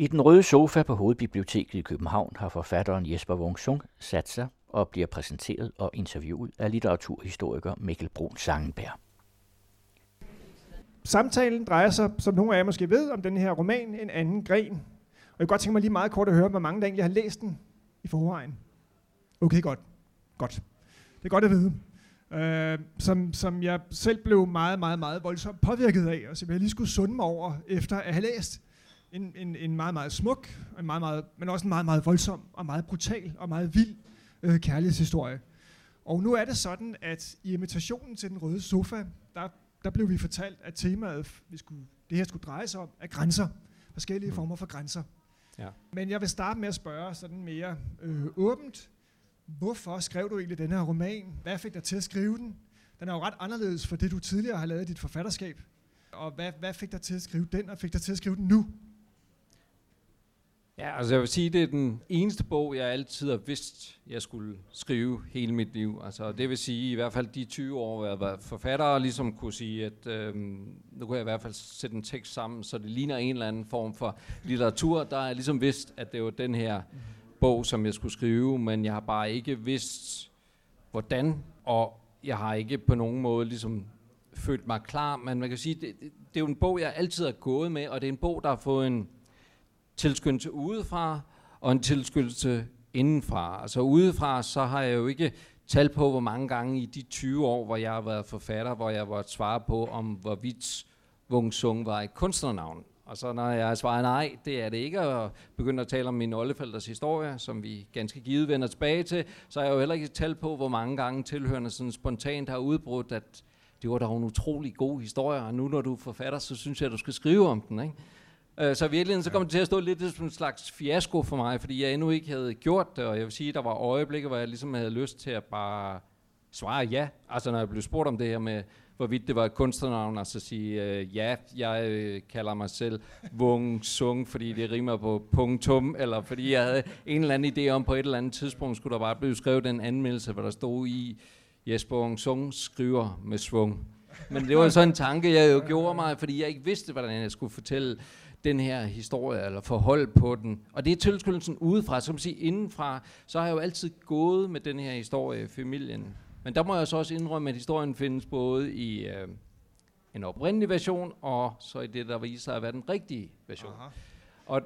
I den røde sofa på Hovedbiblioteket i København har forfatteren Jesper Wung Sung sat sig og bliver præsenteret og interviewet af litteraturhistoriker Mikkel Brun Sangenberg. Samtalen drejer sig, som nogle af jer måske ved, om den her roman, En anden gren. Og jeg kan godt tænke mig lige meget kort at høre, hvor mange der egentlig har læst den i forvejen. Okay, godt. Godt. Det er godt at vide. Uh, som, som jeg selv blev meget, meget, meget voldsomt påvirket af, og som jeg lige skulle sunde mig over, efter at have læst en, en, en meget, meget smuk, en meget, meget, men også en meget, meget voldsom, og meget brutal, og meget vild uh, kærlighedshistorie. Og nu er det sådan, at i invitationen til den røde sofa, der, der blev vi fortalt, at temaet, vi skulle, det her skulle dreje sig om, er grænser. Forskellige mm. former for grænser. Ja. Men jeg vil starte med at spørge sådan mere øh, åbent, hvorfor skrev du egentlig den her roman? Hvad fik dig til at skrive den? Den er jo ret anderledes for det, du tidligere har lavet i dit forfatterskab. Og hvad, hvad fik dig til at skrive den, og fik dig til at skrive den nu? Ja, altså jeg vil sige, det er den eneste bog, jeg altid har vidst, jeg skulle skrive hele mit liv. Altså det vil sige, i hvert fald de 20 år, hvor jeg har været forfatter, og ligesom kunne sige, at øhm, nu kunne jeg i hvert fald sætte en tekst sammen, så det ligner en eller anden form for litteratur. Der er ligesom vidst, at det var den her bog, som jeg skulle skrive, men jeg har bare ikke vidst, hvordan, og jeg har ikke på nogen måde ligesom følt mig klar, men man kan sige, det, det, det er jo en bog, jeg altid har gået med, og det er en bog, der har fået en tilskyndelse udefra, og en tilskyndelse indenfra. Altså udefra, så har jeg jo ikke tal på, hvor mange gange i de 20 år, hvor jeg har været forfatter, hvor jeg var svare på, om hvorvidt Wung Sung var et kunstnernavn. Og så når jeg svarer nej, det er det ikke, og begynder at tale om min oldeforældres historie, som vi ganske givet vender tilbage til, så har jeg jo heller ikke tal på, hvor mange gange tilhørende sådan spontant har udbrudt, at det var da en utrolig god historie, og nu når du er forfatter, så synes jeg, at du skal skrive om den. Ikke? Øh, så i virkeligheden så kom det til at stå lidt som en slags fiasko for mig, fordi jeg endnu ikke havde gjort det, og jeg vil sige, der var øjeblikke, hvor jeg ligesom havde lyst til at bare svare ja. Altså når jeg blev spurgt om det her med, hvorvidt det var et kunstnernavn, altså sige, øh, ja, jeg øh, kalder mig selv Wung Sung, fordi det rimer på punktum, eller fordi jeg havde en eller anden idé om, på et eller andet tidspunkt skulle der bare blive skrevet en anmeldelse, hvor der stod i, Jesper Wung Sung skriver med svung. Men det var sådan en tanke, jeg jo gjorde mig, fordi jeg ikke vidste, hvordan jeg skulle fortælle den her historie, eller forhold på den. Og det er tilskyndelsen udefra, som sige indenfra, så har jeg jo altid gået med den her historie i familien. Men der må jeg så også indrømme, at historien findes både i øh, en oprindelig version, og så i det, der viser sig at være den rigtige version. Aha. Og,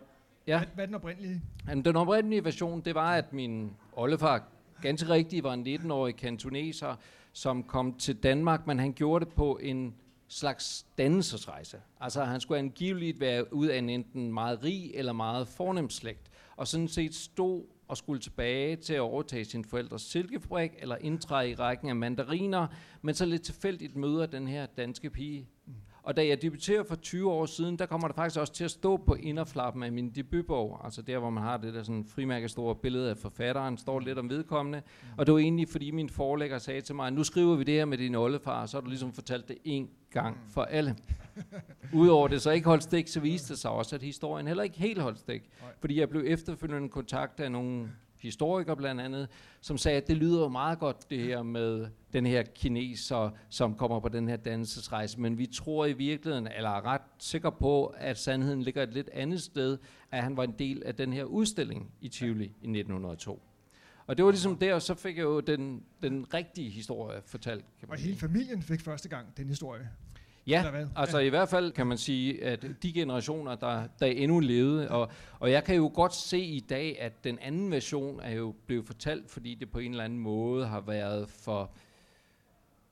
ja. Hvad, hvad er den oprindelige? Jamen, den oprindelige version, det var, at min oldefar ganske rigtigt var en 19-årig kantoneser, som kom til Danmark, men han gjorde det på en slags dannelsesrejse. Altså han skulle angiveligt være ud af en enten meget rig eller meget fornem slægt, og sådan set stod og skulle tilbage til at overtage sin forældres silkefabrik eller indtræde i rækken af mandariner, men så lidt tilfældigt møder den her danske pige. Og da jeg debuterer for 20 år siden, der kommer der faktisk også til at stå på inderflappen af min debutbog, altså der, hvor man har det der sådan frimærke store billede af forfatteren, står lidt om vedkommende. Mm. Og det var egentlig, fordi min forlægger sagde til mig, nu skriver vi det her med din oldefar, så har du ligesom fortalt det en gang mm. for alle. Udover det så ikke holdt stik, så viste det sig også, at historien heller ikke helt holdt stik. Fordi jeg blev efterfølgende kontakt af nogle historiker blandt andet, som sagde, at det lyder jo meget godt det her med den her kineser, som kommer på den her dannelsesrejse, men vi tror i virkeligheden, eller er ret sikre på, at sandheden ligger et lidt andet sted, at han var en del af den her udstilling i Tivoli i 1902. Og det var ligesom der, og så fik jeg jo den, den rigtige historie fortalt. Kan man og hele familien fik første gang den historie. Ja, altså ja. i hvert fald kan man sige, at de generationer, der, der endnu levede, og, og jeg kan jo godt se i dag, at den anden version er jo blevet fortalt, fordi det på en eller anden måde har været for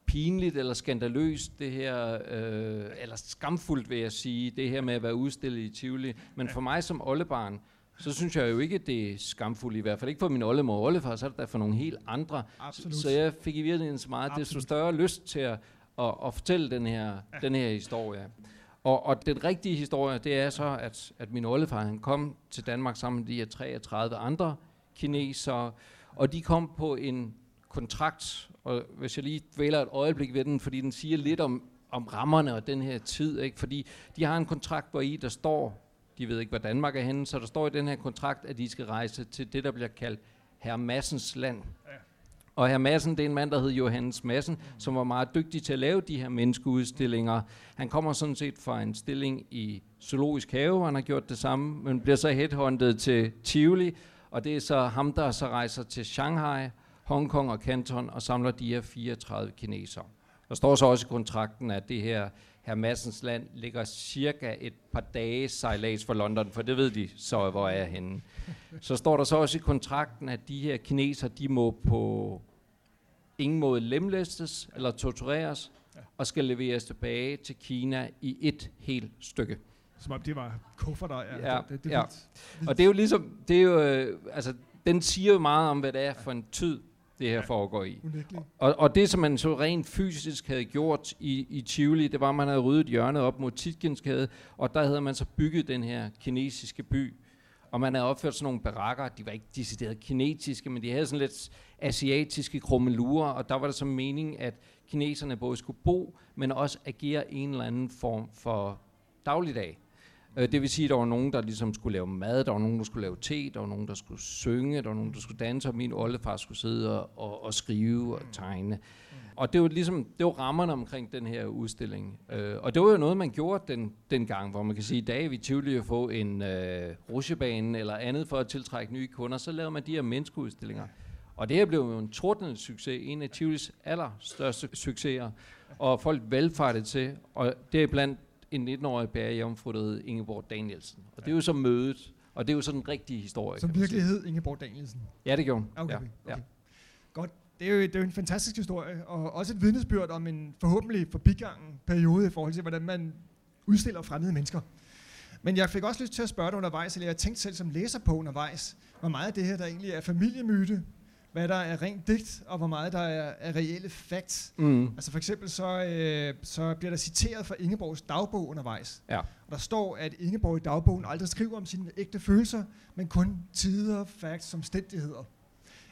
pinligt eller skandaløst, det her, øh, eller skamfuldt vil jeg sige, det her med at være udstillet i Tivoli. Men for mig som oldebarn, så synes jeg jo ikke, det er skamfuldt, i hvert fald ikke for min oldemor og oldefar, så er det der for nogle helt andre. Absolut. Så jeg fik i virkeligheden så meget, Absolut. desto større lyst til at, at, at fortælle den her, ja. den her historie. Og, og den rigtige historie, det er så, at, at min oldefar han kom til Danmark sammen med de her 33 andre kinesere, og de kom på en kontrakt, og hvis jeg lige dvæler et øjeblik ved den, fordi den siger lidt om, om rammerne og den her tid, ikke? fordi de har en kontrakt, hvor i der står, de ved ikke, hvor Danmark er henne, så der står i den her kontrakt, at de skal rejse til det, der bliver kaldt Herr Massens land. Ja. Og her Madsen, det er en mand, der hed Johannes Madsen, som var meget dygtig til at lave de her menneskeudstillinger. Han kommer sådan set fra en stilling i Zoologisk Have, han har gjort det samme, men bliver så headhunted til Tivoli, og det er så ham, der så rejser til Shanghai, Hongkong og Canton og samler de her 34 kinesere. Der står så også i kontrakten, at det her herr Massens land ligger cirka et par dage sejlads for London, for det ved de så, hvor er jeg henne. Så står der så også i kontrakten, at de her kineser, de må på ingen måde lemlæstes eller tortureres, og skal leveres tilbage til Kina i et helt stykke. Som om det var kufferter. Ja, det, det, det ja. vildt. Og det er jo ligesom, det er jo, øh, altså, den siger jo meget om, hvad det er for en tid, det her foregår i. Unægteligt. Og, og det, som man så rent fysisk havde gjort i, i Tivoli, det var, at man havde ryddet hjørnet op mod Titkinsgade, og der havde man så bygget den her kinesiske by. Og man havde opført sådan nogle barakker, de var ikke decideret kinesiske, men de havde sådan lidt asiatiske krummelurer, og der var det som mening, at kineserne både skulle bo, men også agere en eller anden form for dagligdag. Øh, Det vil sige, at der var nogen, der ligesom skulle lave mad, der var nogen, der skulle lave te, der var nogen, der skulle synge, der var nogen, der skulle danse, og min oldefar skulle sidde og, og, og skrive og tegne. Og det var ligesom, det var rammerne omkring den her udstilling. Øh, og det var jo noget, man gjorde den, dengang, hvor man kan sige, at i dag er vi tvivlige at få en øh, rusjebane eller andet for at tiltrække nye kunder, så lavede man de her menneskeudstillinger. Og det her blev jo en tordnende succes, en af Tivolis allerstørste succeser, og folk valgfartede til, og det er blandt en 19-årig bærejomfru, der hed Ingeborg Danielsen. Og det er jo så mødet, og det er jo sådan en rigtig historie. Som kan man virkelig sige. hed Ingeborg Danielsen. Ja, det gjorde hun. Okay, Ja, okay. ja. Godt. Det er, jo, det er jo en fantastisk historie, og også et vidnesbyrd om en forhåbentlig forbigangen periode i forhold til, hvordan man udstiller fremmede mennesker. Men jeg fik også lyst til at spørge dig undervejs, eller jeg tænkte selv som læser på undervejs, hvor meget af det her, der egentlig er familiemyte, hvad der er rent digt, og hvor meget der er, er reelle facts. Mm. Altså for eksempel så, øh, så bliver der citeret fra Ingeborgs dagbog undervejs. Ja. Og der står, at Ingeborg i dagbogen aldrig skriver om sine ægte følelser, men kun tider, facts, omstændigheder.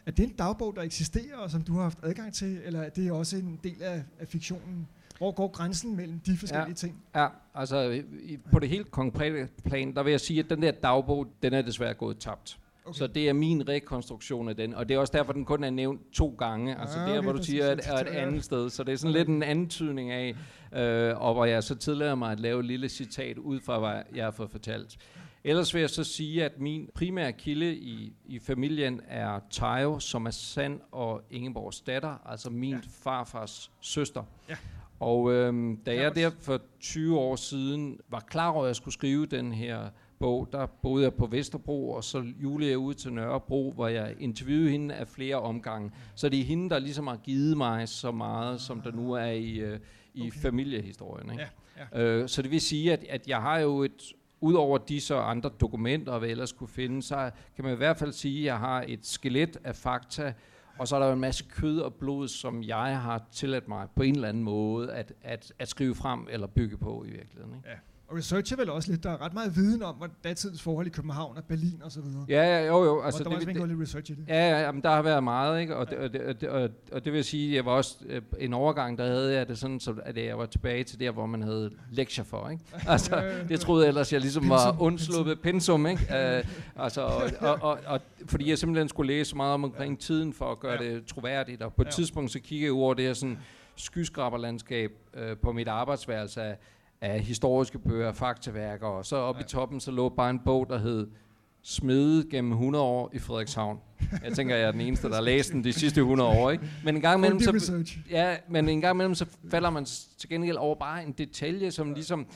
Er det en dagbog, der eksisterer, og som du har haft adgang til, eller er det også en del af, af fiktionen? Hvor går grænsen mellem de forskellige Ja. ting? Ja, altså i, på det helt konkrete plan, der vil jeg sige, at den der dagbog, den er desværre gået tabt. Okay. Så det er min rekonstruktion af den, og det er også derfor, den kun er nævnt to gange. Altså Ah, det er, okay, hvor du siger, at er et det andet sted. Så det er sådan lidt en antydning af, øh, og hvor jeg så tillader mig at lave et lille citat ud fra, hvad jeg har fået fortalt. Ellers vil jeg så sige, at min primære kilde i, i familien er Tayo, som er Sand og Ingeborgs datter, altså min Ja. farfars søster. Ja. Og øhm, da jeg der for 20 år siden var klar over, at jeg skulle skrive den her bog, der boede jeg på Vesterbro, og så julede jeg ud til Nørrebro, hvor jeg interviewede hende af flere omgange. Så det er hende, der ligesom har givet mig så meget, som der nu er i, øh, i Okay. familiehistorien. Ikke? Ja, Øh, så det vil sige, at, at jeg har jo et, udover disse og andre dokumenter, hvad jeg ellers kunne finde, så kan man i hvert fald sige, at jeg har et skelet af fakta, og så er der jo en masse kød og blod, som jeg har tilladt mig på en eller anden måde at, at, at skrive frem eller bygge på i virkeligheden. Ikke? Og researcher vel også lidt, der er ret meget viden om, hvad datidens forhold i København og Berlin og så videre. Ja, ja, jo, jo. Altså, der var det, også det, lidt research i det. Ja, ja, jamen, der har været meget, ikke? Og, det, og, det, og, det, og, og det vil sige, jeg var også øh, en overgang, der havde jeg det sådan, så at jeg var tilbage til der, hvor man havde lektier for, ikke? Altså, Ja, det troede jeg ellers, jeg ligesom Pensum, var undsluppet pensum, ikke? Uh, altså, og, og, og, og, fordi jeg simpelthen skulle læse meget om omkring tiden for at gøre Ja. det troværdigt, og på et Ja. tidspunkt så kiggede jeg over det her sådan skyskraberlandskab øh, på mit arbejdsværelse af, af historiske bøger, faktaværker, og så oppe Ja. i toppen, så lå bare en bog, der hed Smede gennem 100 år i Frederikshavn. Jeg tænker, jeg er den eneste, der har læst den de sidste 100 år, ikke? Men en gang imellem, så. Ja, men en gang imellem, så falder man til gengæld over bare en detalje, som ligesom,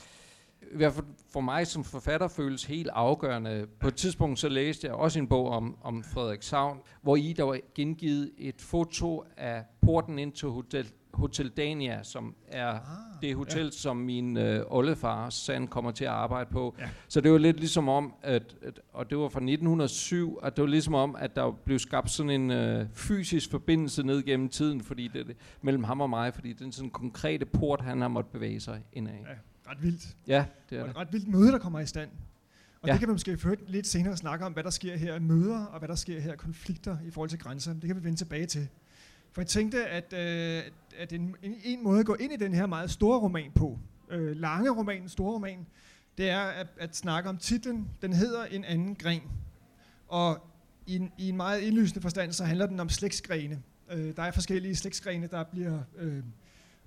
i hvert fald for mig som forfatter, føles helt afgørende. På et tidspunkt så læste jeg også en bog om, om Frederikshavn, hvor i der var gengivet et foto af porten ind til Hotel, Hotel Dania, som er Ah, det hotel, ja. som min øh, oldefar Sand kommer til at arbejde på. Ja. Så det var lidt ligesom om, at, at, og det var fra 1907, at det var ligesom om, at der blev skabt sådan en øh, fysisk forbindelse ned gennem tiden, fordi det, det, mellem ham og mig, fordi det er sådan konkrete port, han har måttet bevæge sig indad. Ja, Ja, ret vildt. ja det er Og det. et ret vildt møde, der kommer i stand. Og ja. Det kan vi måske føre lidt senere snakke om, hvad der sker her møder, og hvad der sker her konflikter i forhold til grænser. Det kan vi vende tilbage til. For jeg tænkte, at, øh, at en, en, en måde at gå ind i den her meget store roman på, øh, lange roman, store roman, det er at, at snakke om titlen. Den hedder En anden gren. Og i en, i en meget indlysende forstand, så handler den om slægtsgrene. Øh, der er forskellige slægtsgrene, der bliver øh,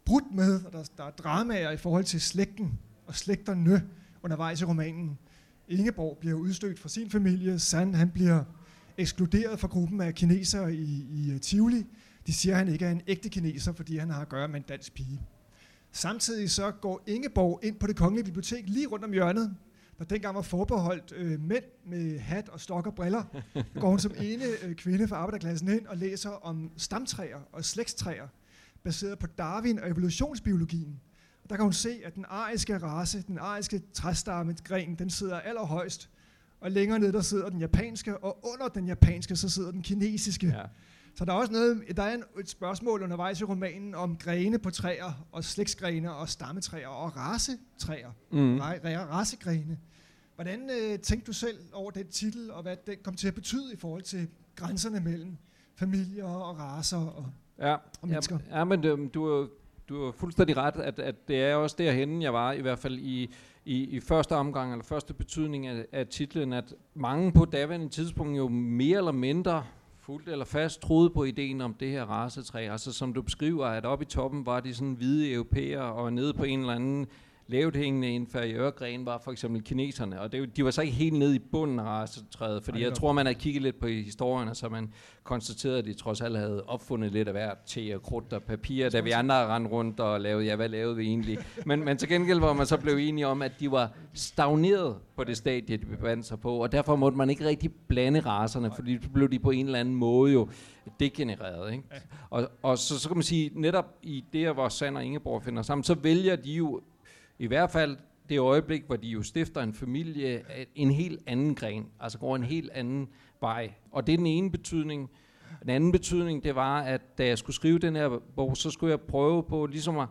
brudt med, og der, der er dramaer i forhold til slægten og slægterne undervejs i romanen. Ingeborg bliver udstødt fra sin familie, San han bliver ekskluderet fra gruppen af kinesere i, i øh, Tivoli. De siger, at han ikke er en ægte kineser, fordi han har at gøre med en dansk pige. Samtidig så går Ingeborg ind på det kongelige bibliotek lige rundt om hjørnet, der dengang var forbeholdt øh, mænd med hat og stok og briller. Der går hun som ene øh, kvinde fra arbejderklassen ind og læser om stamtræer og slægtstræer, baseret på Darwin og evolutionsbiologien. Og der kan hun se, at den ariske race, den ariske træstammegren, den sidder allerhøjst. Og længere ned, der sidder den japanske, og under den japanske, så sidder den kinesiske. Ja. Så der er også noget, der er et spørgsmål undervejs i romanen om grene på træer, og slægtsgrene, og stammetræer, og rasetræer. Mm. Rasegrene. Hvordan øh, tænkte du selv over den titel, og hvad den kom til at betyde i forhold til grænserne mellem familier og raser og, ja, og mennesker? Ja, ja men du, øhm, du, du er fuldstændig ret, at, at det er også derhen, jeg var, i hvert fald i, i, i første omgang, eller første betydning af, af titlen, at mange på daværende tidspunkt jo mere eller mindre fuldt eller fast troede på ideen om det her rasetræ. Altså som du beskriver, at oppe i toppen var de sådan hvide europæer, og nede på en eller anden lavt hængende inferiøre gren var for eksempel kineserne, og det, de var så ikke helt nede i bunden af rasetræet, fordi jeg tror, man har kigget lidt på historien, så man konstaterede, at de trods alt havde opfundet lidt af hvert te og krudt og papir, da vi andre rendte rundt og lavede, ja, hvad lavede vi egentlig? Men, men til gengæld var man så blev enige om, at de var stagneret på det stadie, de befandt sig på, og derfor måtte man ikke rigtig blande raserne, fordi så blev de på en eller anden måde jo degenereret. Ikke? Og, og så, så kan man sige, netop i det, hvor Sand og Ingeborg finder sammen, så vælger de jo i hvert fald det øjeblik, hvor de jo stifter en familie, en helt anden gren, altså går en helt anden vej. Og det er den ene betydning. Den anden betydning, det var, at da jeg skulle skrive den her bog, så skulle jeg prøve på ligesom at,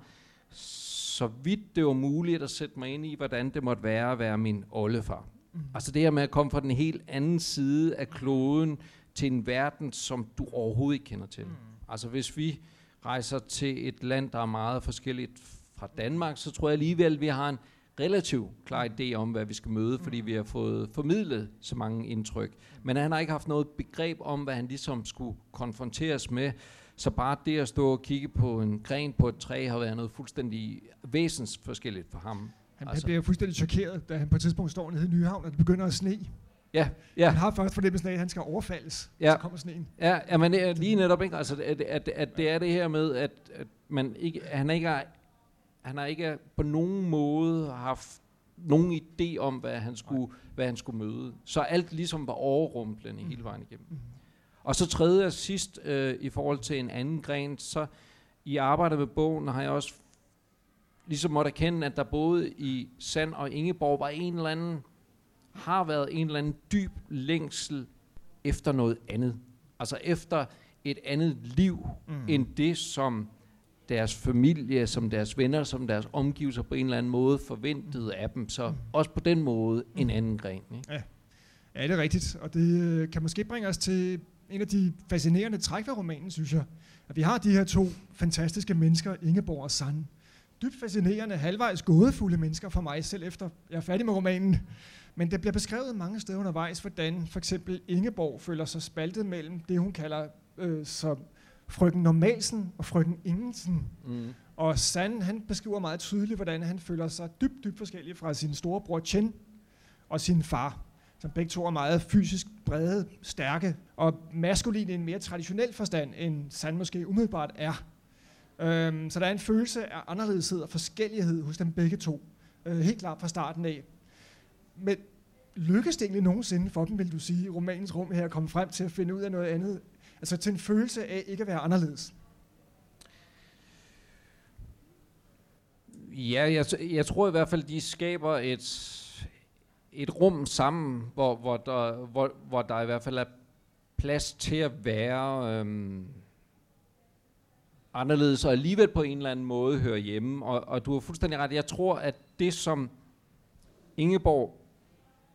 så vidt det var muligt at sætte mig ind i, hvordan det måtte være at være min oldefar. Mm. Altså det her med at komme fra den helt anden side af kloden til en verden, som du overhovedet ikke kender til. Mm. Altså hvis vi rejser til et land, der er meget forskelligt fra Danmark, så tror jeg alligevel, at vi har en relativt klar idé om, hvad vi skal møde, fordi vi har fået formidlet så mange indtryk. Men han har ikke haft noget begreb om, hvad han ligesom skulle konfronteres med. Så bare det at stå og kigge på en gren på et træ har været noget fuldstændig væsensforskelligt for ham. Han altså. bliver fuldstændig chokeret, da han på et tidspunkt står nede i Nyhavn, og det begynder at sne. Ja, ja. Han har først fornemmelsen af, at han skal overfaldes, ja. så kommer sneen. Ja, ja men lige netop, ikke? Altså, at, at, at det er det her med, at, at man ikke, han ikke har han har ikke på nogen måde haft nogen idé om, hvad han skulle, hvad han skulle møde. Så alt ligesom var overrumplende mm. hele vejen igennem. Mm. Og så tredje og sidst, øh, i forhold til en anden gren, så i arbejdet med bogen har jeg også ligesom måtte erkende, at der både i Sand og Ingeborg var en eller anden, har været en eller anden dyb længsel efter noget andet. Altså efter et andet liv, mm. end det, som deres familie, som deres venner, som deres omgivelser på en eller anden måde forventede af dem. Så også på den måde en anden gren. Ikke? Ja. ja, det er rigtigt. Og det øh, kan måske bringe os til en af de fascinerende træk ved romanen, synes jeg. At vi har de her to fantastiske mennesker, Ingeborg og Sand. Dybt fascinerende, halvvejs gådefulde mennesker for mig, selv efter jeg er færdig med romanen. Men det bliver beskrevet mange steder undervejs, hvordan for eksempel Ingeborg føler sig spaltet mellem det, hun kalder øh, som frøken Normalsen og frøken Ingensen. Mm. Og Sand, han beskriver meget tydeligt, hvordan han føler sig dybt, dybt forskellig fra sin storebror Chen og sin far, som begge to er meget fysisk brede, stærke og maskuline i en mere traditionel forstand, end Sand måske umiddelbart er. Øhm, så der er en følelse af anderledeshed og forskellighed hos dem begge to, øh, helt klart fra starten af. Men lykkes det egentlig nogensinde for dem, vil du sige, i romanens rum her, at komme frem til at finde ud af noget andet Altså til en følelse af ikke at være anderledes. Ja, jeg, jeg tror i hvert fald, de skaber et, et rum sammen, hvor, hvor, der, hvor, hvor der i hvert fald er plads til at være øhm, anderledes, og alligevel på en eller anden måde høre hjemme. Og, og du har fuldstændig ret. Jeg tror, at det som Ingeborg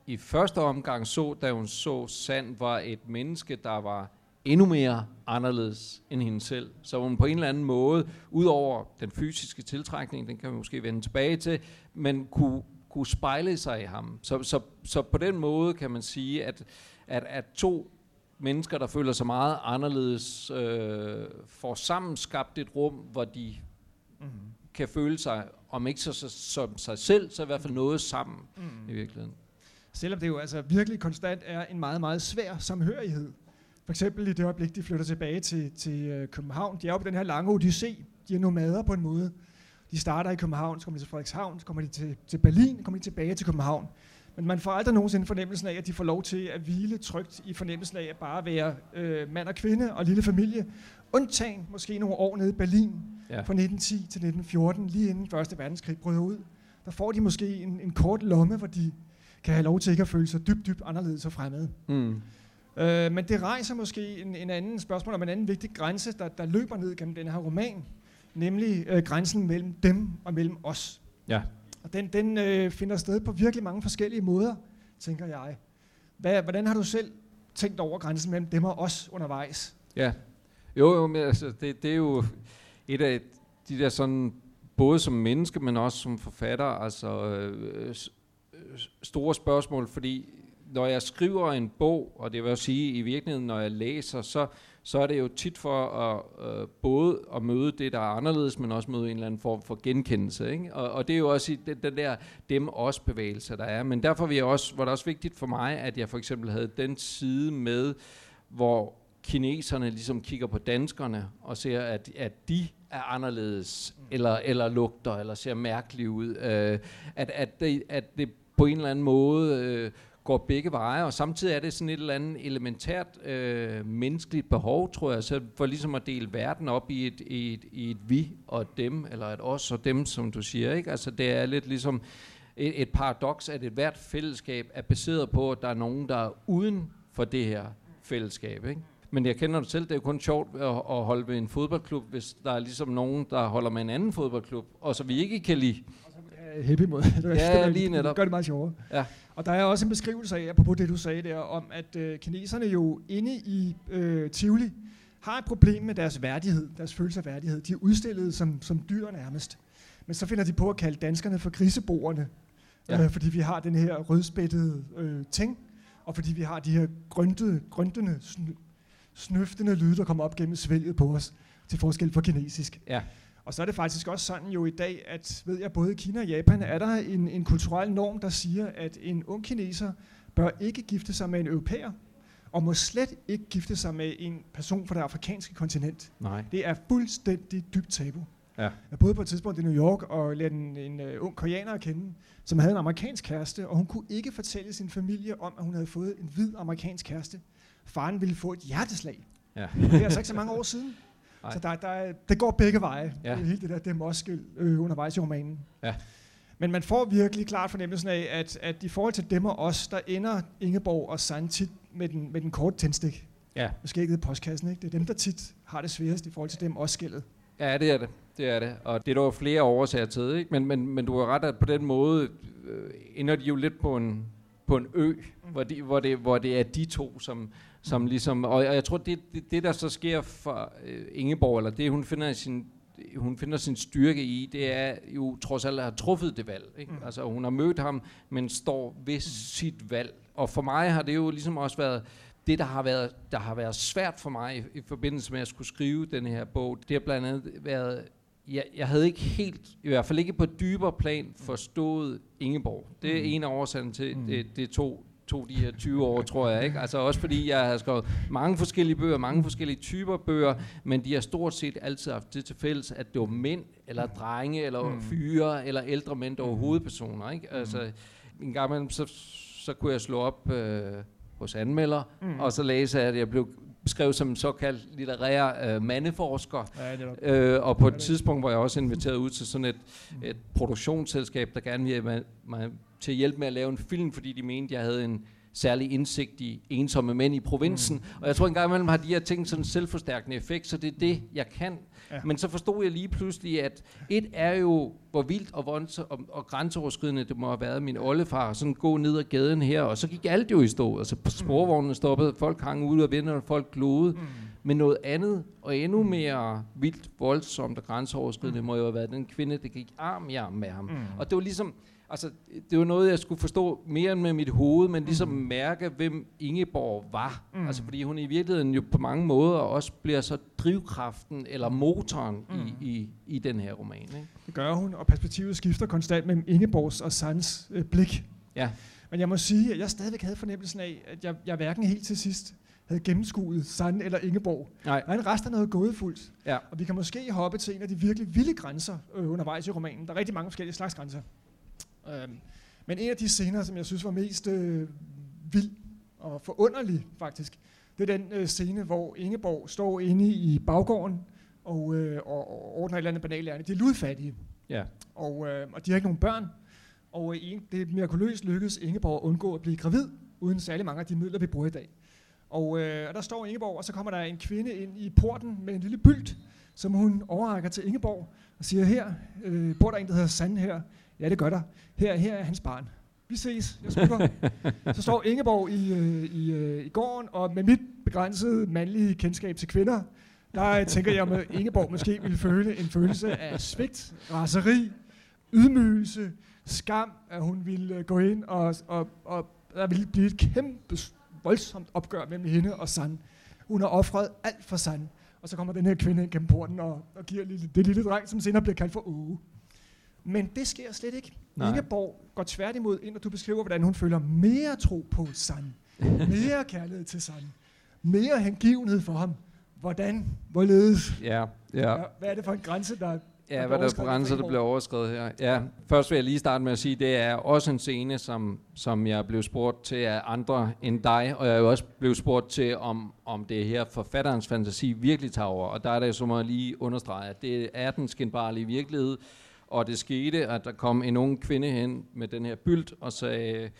i første omgang så, da hun så Sand, var et menneske, der var endnu mere anderledes end hende selv. Så hun på en eller anden måde, udover den fysiske tiltrækning, den kan vi måske vende tilbage til, men kunne, kunne spejle sig i ham. Så, så, så på den måde kan man sige, at, at, at to mennesker, der føler sig meget anderledes, øh, får sammen skabt et rum, hvor de mm. kan føle sig, om ikke så, så, som sig selv, så i hvert fald noget sammen mm. i virkeligheden. Selvom det jo altså virkelig konstant er en meget, meget svær samhørighed. For eksempel i det øjeblik, de flytter tilbage til, til øh, København. De er jo på den her lange odyssé. De er nomader på en måde. De starter i København, så kommer de til Frederikshavn, så kommer de til, til Berlin, så kommer de tilbage til København. Men man får aldrig nogensinde fornemmelsen af, at de får lov til at hvile trygt i fornemmelsen af at bare være øh, mand og kvinde og lille familie. Undtagen måske nogle år nede i Berlin ja. fra 1910 til 1914, lige inden Første Verdenskrig bryder ud. Der får de måske en, en kort lomme, hvor de kan have lov til ikke at føle sig dybt, dybt anderledes og fremmede. Mm. Øh, men det rejser måske en, en anden spørgsmål om en anden vigtig grænse, der, der løber ned gennem den her roman, nemlig øh, grænsen mellem dem og mellem os. Ja. Og den, den øh, finder sted på virkelig mange forskellige måder, tænker jeg. Hvad, hvordan har du selv tænkt over grænsen mellem dem og os undervejs? Ja, jo, jo men altså, det, det er jo et af de der sådan, både som menneske, men også som forfatter, altså øh, store spørgsmål, fordi når jeg skriver en bog, og det vil sige i virkeligheden, når jeg læser, så, så er det jo tit for at øh, både at møde det, der er anderledes, men også møde en eller anden form for genkendelse. Ikke? Og, og det er jo også den, den der dem-os-bevægelse, der er. Men derfor vil jeg også, var det også vigtigt for mig, at jeg for eksempel havde den side med, hvor kineserne ligesom kigger på danskerne og ser, at, at de er anderledes, eller, eller lugter, eller ser mærkelige ud. Øh, at, at, det, at det på en eller anden måde øh, går begge veje, og samtidig er det sådan et eller andet elementært øh, menneskeligt behov, tror jeg, så for ligesom at dele verden op i et, i, et, i et vi og et dem, eller et os og dem, som du siger. Ikke? Altså det er lidt ligesom et, et paradoks, at et hvert fællesskab er baseret på, at der er nogen, der er uden for det her fællesskab. Ikke? Men jeg kender det selv, det er jo kun sjovt at, at holde ved en fodboldklub, hvis der er ligesom nogen, der holder med en anden fodboldklub, og så vi ikke kan lide. Happy mod. ja, lige netop. Gør det meget sjovere. Ja. Og der er også en beskrivelse af, apropos det du sagde der, om at øh, kineserne jo inde i øh, Tivoli har et problem med deres værdighed, deres følelse af værdighed. De er udstillet som, som dyr nærmest. Men så finder de på at kalde danskerne for griseboerne, ja. øh, fordi vi har den her rødspættede øh, ting, og fordi vi har de her grøntede, grøntende, snøftende lyde, der kommer op gennem svælget på os, til forskel fra kinesisk. Ja. Og så er det faktisk også sådan jo i dag, at ved jeg, både i Kina og Japan er der en, en kulturel norm, der siger, at en ung kineser bør ikke gifte sig med en europæer, og må slet ikke gifte sig med en person fra det afrikanske kontinent. Nej. Det er fuldstændig dybt tabu. Ja. Jeg boede på et tidspunkt i New York og lærte en, en uh, ung koreaner at kende, som havde en amerikansk kæreste, og hun kunne ikke fortælle sin familie om, at hun havde fået en hvid amerikansk kæreste. Faren ville få et hjerteslag. Ja. Det er altså ikke så mange år siden. Nej. Så der, der, det går begge veje, ja. hele det der demoskel øh, undervejs i romanen. Ja. Men man får virkelig klart fornemmelsen af, at, at i forhold til dem og os, der ender Ingeborg og Sand tit med den, med den korte tændstik. Ja. Måske ikke postkassen, ikke? Det er dem, der tit har det sværest i forhold til dem også skældet. Ja, det er det. Det er det. Og det er der jo flere årsager til, ikke? Men, men, men du har ret, at på den måde øh, ender de jo lidt på en, på en ø, mm. hvor, de, hvor, det, hvor det er de to, som, som ligesom, og jeg tror, det, det, det der så sker for øh, Ingeborg, eller det hun finder sin hun finder sin styrke i, det er jo trods alt at have truffet det valg. Ikke? Mm. Altså hun har mødt ham, men står ved mm. sit valg. Og for mig har det jo ligesom også været det, der har været, der har været svært for mig i, i forbindelse med at skulle skrive den her bog. Det har blandt andet været, jeg, jeg havde ikke helt, i hvert fald ikke på dybere plan, forstået Ingeborg. Det er mm. en af årsagerne til, mm. det, det tog tog de her 20 år, tror jeg. Ikke? Altså også fordi jeg har skrevet mange forskellige bøger, mange forskellige typer bøger, men de har stort set altid haft det til fælles, at det var mænd, eller drenge, eller mm. fyre, eller ældre mænd, der var mm. hovedpersoner. Ikke? Mm. Altså, en gang imellem, så, så kunne jeg slå op øh, hos anmelder, mm. og så læse, at jeg blev beskrevet som en såkaldt litterær øh, mandeforsker. Ja, det øh, og på et tidspunkt var jeg også inviteret ud til sådan et, et produktionsselskab, der gerne ville til at hjælpe med at lave en film, fordi de mente, jeg havde en særlig indsigt i ensomme mænd i provinsen. Mm. Og jeg tror engang imellem har de her ting sådan en selvforstærkende effekt, så det er det, jeg kan. Ja. Men så forstod jeg lige pludselig, at et er jo, hvor vildt og, vondt og, og grænseoverskridende det må have været min oldefar, sådan gå ned ad gaden her, og så gik alt jo i stå. Altså på sporvognene stoppede, folk hang og vindede, og folk glode. Mm. Men noget andet, og endnu mere vildt, voldsomt og grænseoverskridende, mm. må jo have været den kvinde, der gik arm i arm med ham. Mm. Og det var ligesom, altså, det var noget, jeg skulle forstå mere end med mit hoved, men ligesom mm. mærke, hvem Ingeborg var. Mm. Altså, fordi hun i virkeligheden jo på mange måder også bliver så drivkraften eller motoren mm. i, i, i den her roman. Ikke? Det gør hun, og perspektivet skifter konstant mellem Ingeborgs og Sands øh, blik. Ja. Men jeg må sige, at jeg stadigvæk havde fornemmelsen af, at jeg, jeg hverken helt til sidst havde gennemskuet Sand eller Ingeborg. Nej. Der er en rest af noget gådefuldt. Ja. Og vi kan måske hoppe til en af de virkelig vilde grænser øh, undervejs i romanen. Der er rigtig mange forskellige slags grænser. Øhm, men en af de scener, som jeg synes var mest øh, vild og forunderlig faktisk, det er den øh, scene, hvor Ingeborg står inde i baggården og, øh, og, og ordner et eller andet banalærende. De er ludfattige, Ja. og, øh, og de har ikke nogen børn. Og øh, det er mirakuløst lykkedes Ingeborg at undgå at blive gravid, uden særlig mange af de midler, vi bruger i dag. Og, øh, og der står Ingeborg, og så kommer der en kvinde ind i porten med en lille bylt, som hun overrækker til Ingeborg, og siger, her øh, bor der en, der hedder Sand her. Ja, det gør der. Her, her er hans barn. Vi ses. Jeg smutter. så står Ingeborg i, øh, i, øh, i gården, og med mit begrænsede mandlige kendskab til kvinder, der tænker jeg, at Ingeborg måske ville føle en følelse af svigt, raseri, ydmygelse, skam, at hun ville øh, gå ind, og, og, og der ville blive et kæmpe, voldsomt opgør mellem hende og Sand. Hun har offret alt for Sand. Og så kommer den her kvinde ind gennem porten og, og giver lille, det lille dreng, som senere bliver kaldt for Åge. Men det sker slet ikke. Nej. Ingeborg går tværtimod ind, og du beskriver, hvordan hun føler mere tro på Sand. Mere kærlighed til Sand. Mere hengivenhed for ham. Hvordan? Hvorledes? Ja, ja. Hvad er det for en grænse, der... Ja, hvad der er grænser, der bliver overskrevet her. Ja, først vil jeg lige starte med at sige, det er også en scene, som, som jeg blev spurgt til af andre end dig, og jeg er jo også blevet spurgt til, om, om det her forfatterens fantasi virkelig tager over. Og der er det så må jeg lige understrege, at det er den skinbarlige virkelighed, og det skete, at der kom en ung kvinde hen med den her bylt og sagde,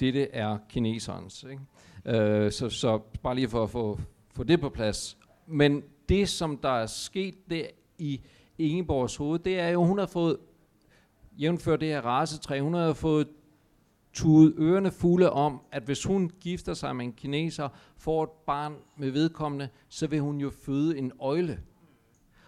dette er kineserens. Ikke? Øh, så, så bare lige for at få, få det på plads. Men det, som der er sket der i Ingeborgs hoved, det er jo, hun har fået, jævnfør det her rasetræ, hun har fået tudet ørerne fulde om, at hvis hun gifter sig med en kineser, får et barn med vedkommende, så vil hun jo føde en øjle.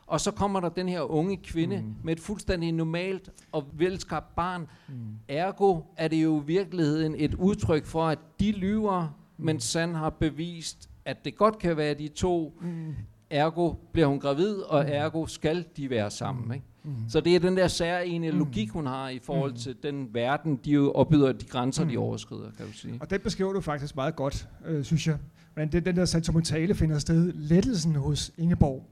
Og så kommer der den her unge kvinde mm. med et fuldstændig normalt og velskabt barn. Mm. Ergo er det jo i virkeligheden et udtryk for, at de lyver, men Sand har bevist, at det godt kan være de to. Mm. Ergo bliver hun gravid, og ergo skal de være sammen. Ikke? Mm. Så det er den der særlige Mm. logik, hun har i forhold Mm. til den verden, de jo opbyder, de grænser, de Mm. overskrider, kan du sige. Og den beskriver du faktisk meget godt, øh, synes jeg. Hvordan det, den der sentimentale finder sted. Lettelsen hos Ingeborg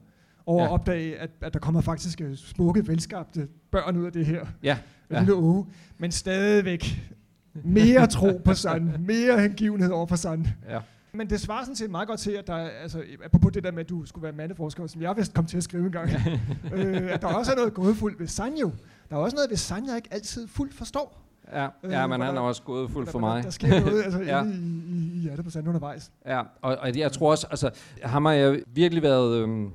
over Ja. at opdage, at, at der kommer faktisk øh, smukke, velskabte børn ud af det her. Ja, Ja. Lille Åge. Men stadigvæk mere tro på Sand. Mere hengivenhed over for Sand. ja. Men det svarer sådan set meget godt til, at der, er- altså, apropos det der med, at du skulle være mandeforsker, som jeg vist kom til at skrive en gang, øh, at der også er noget gådefuldt ved Sanjo. Der er også noget ved Sand, jeg ikke altid fuldt forstår. Ja, Øh, ja men han er også gået fuld for mig. Der, der sker noget altså, Ja. i, i, i hjertet på Sand undervejs. Ja, og, og jeg tror også, altså, ham har jeg virkelig været øhm,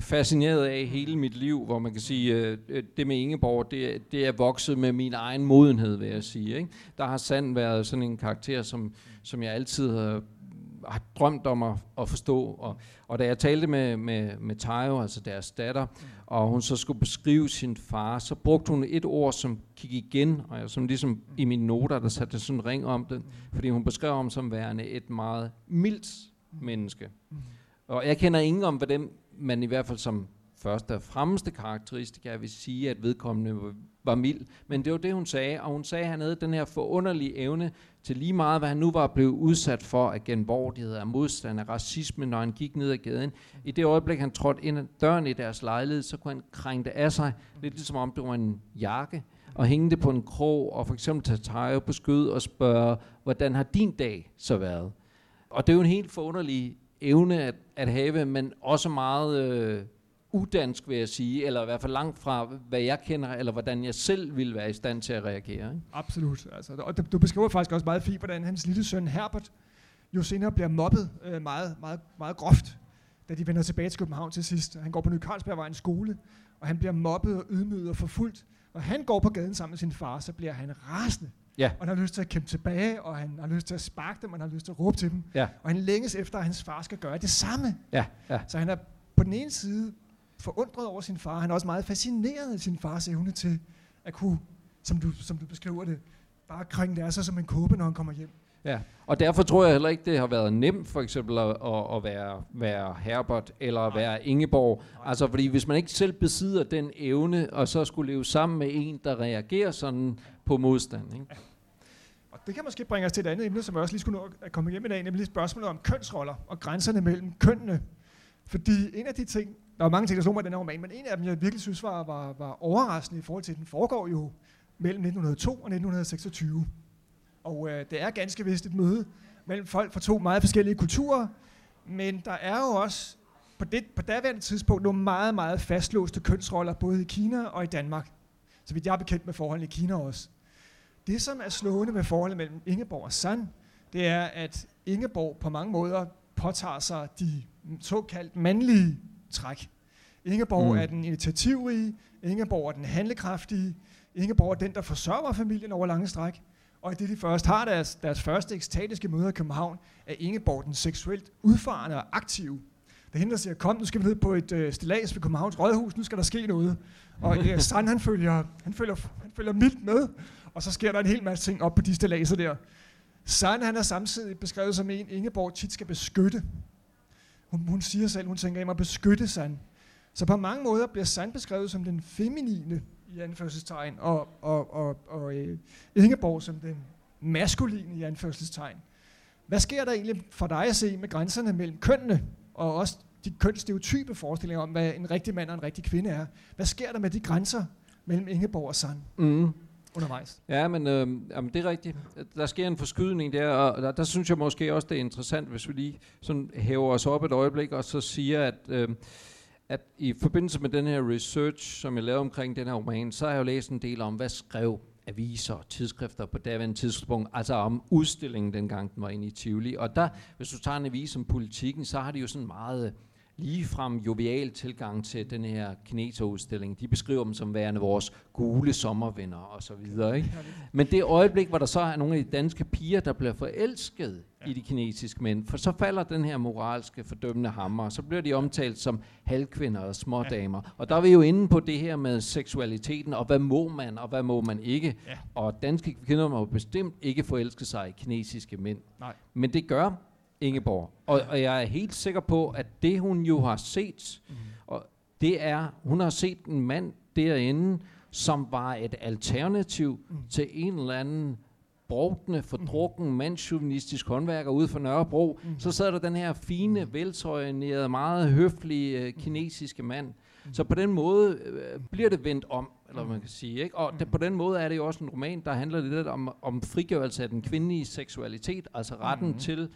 fascineret af hele mit liv, hvor man kan sige, øh, øh, det med Ingeborg, det, det er vokset med min egen modenhed, vil jeg sige. Ikke? Der har Sand været sådan en karakter, som, som jeg altid har, har drømt om at, at forstå. Og, og da jeg talte med, med, med Tayo, altså deres datter, og hun så skulle beskrive sin far, så brugte hun et ord, som gik igen, og jeg, som ligesom i mine noter, der satte sådan en ring om det, fordi hun beskrev ham som værende et meget mildt menneske. Og jeg kender ingen om, hvad dem, man i hvert fald som første og fremmeste karakteristika vil sige, at vedkommende var- mild. Men det var det, hun sagde, og hun sagde, at han havde den her forunderlige evne til lige meget, hvad han nu var blevet udsat for af genvordighed, af modstand, af racisme, når han gik ned ad gaden. I det øjeblik, han trådte ind ad døren i deres lejlighed, så kunne han krænge det af sig, lidt ligesom om det var en jakke, og hænge det på en krog, og for eksempel tage Tayo på skød og spørge, hvordan har din dag så været? Og det er jo en helt forunderlig evne at, at have, men også meget øh, udansk, vil jeg sige, eller i hvert fald langt fra, hvad jeg kender, eller hvordan jeg selv ville være i stand til at reagere. Ikke? Absolut. Altså, og du- du beskriver faktisk også meget fint, hvordan hans lille søn Herbert jo senere bliver mobbet øh, meget, meget, meget groft, da de vender tilbage til København til sidst. Han går på Ny Carlsbergvejens skole, og han bliver mobbet og ydmyget og forfulgt. Og han går på gaden sammen med sin far, så bliver han rasende. Ja. Og han har lyst til at kæmpe tilbage, og han har lyst til at sparke dem, og han har lyst til at råbe til dem. Ja. Og han længes efter, at hans far skal gøre det samme. Ja, ja. Så han er på den ene side forundret over sin far. Han er også meget fascineret af sin fars evne til at kunne som du, som du beskriver det, bare kring det er så som en kåbe, når han kommer hjem. Ja, og derfor tror jeg heller ikke, det har været nemt for eksempel at, at, at være, være Herbert eller at være Ingeborg. Altså fordi hvis man ikke selv besidder den evne, og så skulle leve sammen med en, der reagerer sådan på modstand. Ikke? Det kan måske bringe os til et andet emne, som jeg også lige skulle nå at komme hjem i dag, nemlig spørgsmålet om kønsroller og grænserne mellem kønnene. Fordi en af de ting, der var mange ting, der slog mig i den her roman, men en af dem, jeg virkelig synes var, var, var overraskende i forhold til, at den foregår jo mellem 1902 og 1926. Og øh, det er ganske vist et møde mellem folk fra to meget forskellige kulturer, men der er jo også på, det, på daværende tidspunkt nogle meget, meget fastlåste kønsroller, både i Kina og i Danmark. Så vidt jeg er bekendt med forholdene i Kina også. Det, som er slående med forholdet mellem Ingeborg og Sand, det er, at Ingeborg på mange måder påtager sig de såkaldt mandlige træk. Ingeborg mm. er den initiativrige, Ingeborg er den handlekraftige, Ingeborg er den, der forsørger familien over lange stræk. Og i det de først har deres, deres første ekstatiske møder i København, er Ingeborg den seksuelt udfarende og aktive. Det hende, der siger, kom, nu skal vi ned på et øh, stillads ved Københavns Rådhus, nu skal der ske noget. Og øh, Sand, han følger, han, følger, han følger mildt med, og så sker der en hel masse ting op på de stilladser der. Sand, han er samtidig beskrevet som en, Ingeborg tit skal beskytte. Hun, hun siger selv, hun tænker, jeg må beskytte Sand. Så på mange måder bliver Sand beskrevet som den feminine i anførselstegn, og, og, og, og øh, Ingeborg som den maskuline i anførselstegn. Hvad sker der egentlig for dig at se med grænserne mellem kønnene, og også de kønsstereotype forestillinger om, hvad en rigtig mand og en rigtig kvinde er? Hvad sker der med de grænser mellem Ingeborg og Sand mm. undervejs? Ja, men øh, jamen, det er rigtigt. Der sker en forskydning der, og der, der synes jeg måske også, det er interessant, hvis vi lige sådan hæver os op et øjeblik, og så siger, at... Øh, at i forbindelse med den her research, som jeg lavede omkring den her roman, så har jeg jo læst en del om, hvad skrev aviser og tidsskrifter på daværende tidspunkt, altså om udstillingen dengang den var inde i Tivoli. Og der, hvis du tager en avis om politikken, så har de jo sådan meget ligefrem jovial tilgang til den her kineserudstilling. De beskriver dem som værende vores gule sommervenner og så videre. Ikke? Men det øjeblik, hvor der så er nogle af de danske piger, der bliver forelsket ja. i de kinesiske mænd, for så falder den her moralske fordømmende hammer, og så bliver de omtalt som halvkvinder og smådamer. Ja. Og der er vi jo inde på det her med seksualiteten, og hvad må man, og hvad må man ikke. Ja. Og danske kvinder må bestemt ikke forelske sig i kinesiske mænd. Nej. Men det gør Ingeborg. Og, og jeg er helt sikker på, at det hun jo har set, mm. og det er, hun har set en mand derinde, som var et alternativ mm. til en eller anden brugtende, fordrukken, mandsjuvenistisk håndværker ude for Nørrebro. Mm. Så sad der den her fine, mm. veltøjnerede, meget høflige uh, kinesiske mand. Mm. Så på den måde uh, bliver det vendt om, eller man kan sige. Ikke? Og det, på den måde er det jo også en roman, der handler lidt om, om frigørelse af den kvindelige seksualitet, altså retten mm. til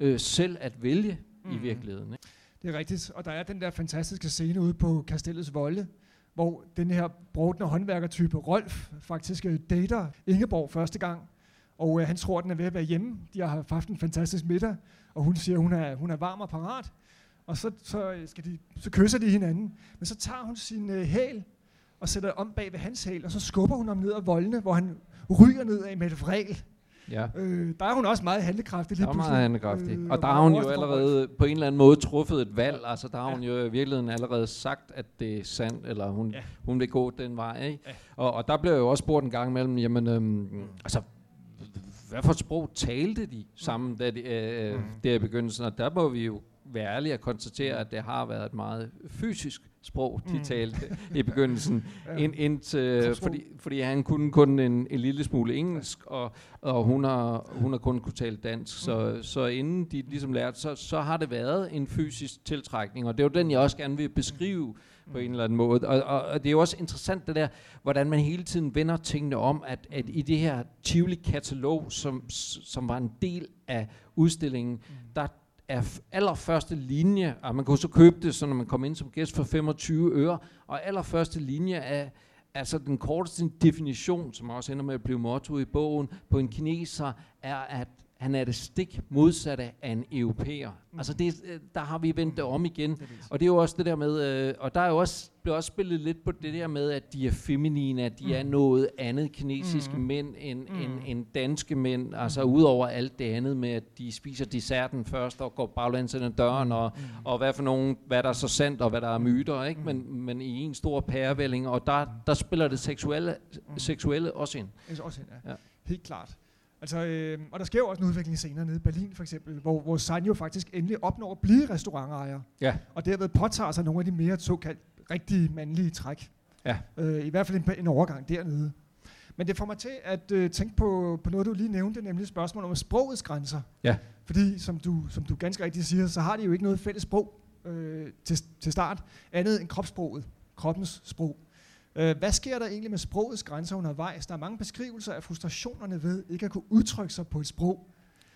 øh, selv at vælge mm. i virkeligheden. Ikke? Det er rigtigt, og der er den der fantastiske scene ude på Kastellets Volde, hvor den her brodende håndværkertype Rolf faktisk øh, dater Ingeborg første gang, og øh, han tror, at den er ved at være hjemme. De har haft en fantastisk middag, og hun siger, at hun er, hun er varm og parat. Og så, så, øh, skal de, så kysser de hinanden. Men så tager hun sin øh, hæl og sætter om bag ved hans hæl, og så skubber hun ham ned ad voldene, hvor han ryger ned af med et vrel. Ja. Øh, der er hun også meget handlekraftig. Der er meget handlekraftig. Øh, og der har hun jo allerede på en eller anden måde truffet et valg. Altså der har hun jo i virkeligheden allerede sagt, at det er sandt, eller hun, ja. hun vil gå den vej. Ikke? Ja. Og, og der blev jo også spurgt en gang imellem, jamen, øhm, altså, hvad for sprog talte de sammen da de, øh, mm. der i begyndelsen? Og der må vi jo være ærlige at konstatere, at det har været et meget fysisk sprog, de mm. talte i begyndelsen, ja. ind, ind, fordi, fordi han kunne kun en, en lille smule engelsk, og, og hun, har, hun har kun kunne tale dansk. Så, mm. så inden de ligesom lærte, så, så har det været en fysisk tiltrækning, og det er jo den, jeg også gerne vil beskrive på en eller anden måde. Og, og, og det er jo også interessant det der, hvordan man hele tiden vender tingene om, at, at i det her Tivoli-katalog, som, som var en del af udstillingen, mm. der er allerførste linje, og man kan så købe det, så når man kommer ind som gæst for 25 øre, og allerførste linje er altså den korteste definition, som også ender med at blive motto i bogen, på en kineser, er, at han er det stik modsatte af en europæer. Mm. Altså det, øh, der har vi vendt det om igen. Det og det er jo også det der med, øh, og der er jo også, bliver også spillet lidt på det der med, at de er feminine, at de mm. er noget andet kinesiske mm. mænd end, mm. end, end danske mænd. Altså mm. udover alt det andet med, at de spiser desserten først og går baglæns ind ad døren, mm. og, mm. og hvad for nogen, hvad der er så sandt og hvad der er myter, ikke? Mm. Men, men i en stor pærevælling, og der, der spiller det seksuelle, mm. seksuelle også ind. Også ind, ja. ja. Helt klart. Altså, øh, og der sker jo også en udvikling senere nede i Berlin for eksempel, hvor, hvor Sanjo faktisk endelig opnår at blive restaurantejer. Ja. Og derved påtager sig nogle af de mere såkaldt rigtige mandlige træk. Ja. Øh, I hvert fald en, en overgang dernede. Men det får mig til at øh, tænke på, på noget, du lige nævnte, nemlig spørgsmålet om sprogets grænser. Ja. Fordi, som du, som du ganske rigtigt siger, så har de jo ikke noget fælles sprog øh, til, til start, andet end kropssproget, kroppens sprog. Øh, hvad sker der egentlig med sprogets grænser undervejs? Der er mange beskrivelser af frustrationerne ved ikke at kunne udtrykke sig på et sprog.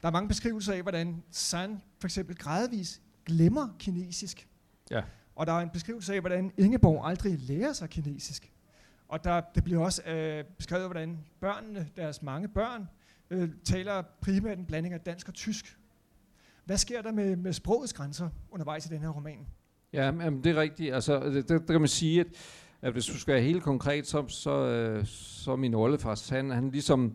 Der er mange beskrivelser af, hvordan San for eksempel gradvis glemmer kinesisk. Ja. Og der er en beskrivelse af, hvordan Ingeborg aldrig lærer sig kinesisk. Og der, det bliver også øh, beskrevet, hvordan børnene, deres mange børn, øh, taler primært en blanding af dansk og tysk. Hvad sker der med, med sprogets grænser undervejs i den her roman? Ja, jamen, det er rigtigt. Altså, det, det, kan man sige, at at hvis du skal være helt konkret, så, så, øh, så min oldefar, han, han ligesom,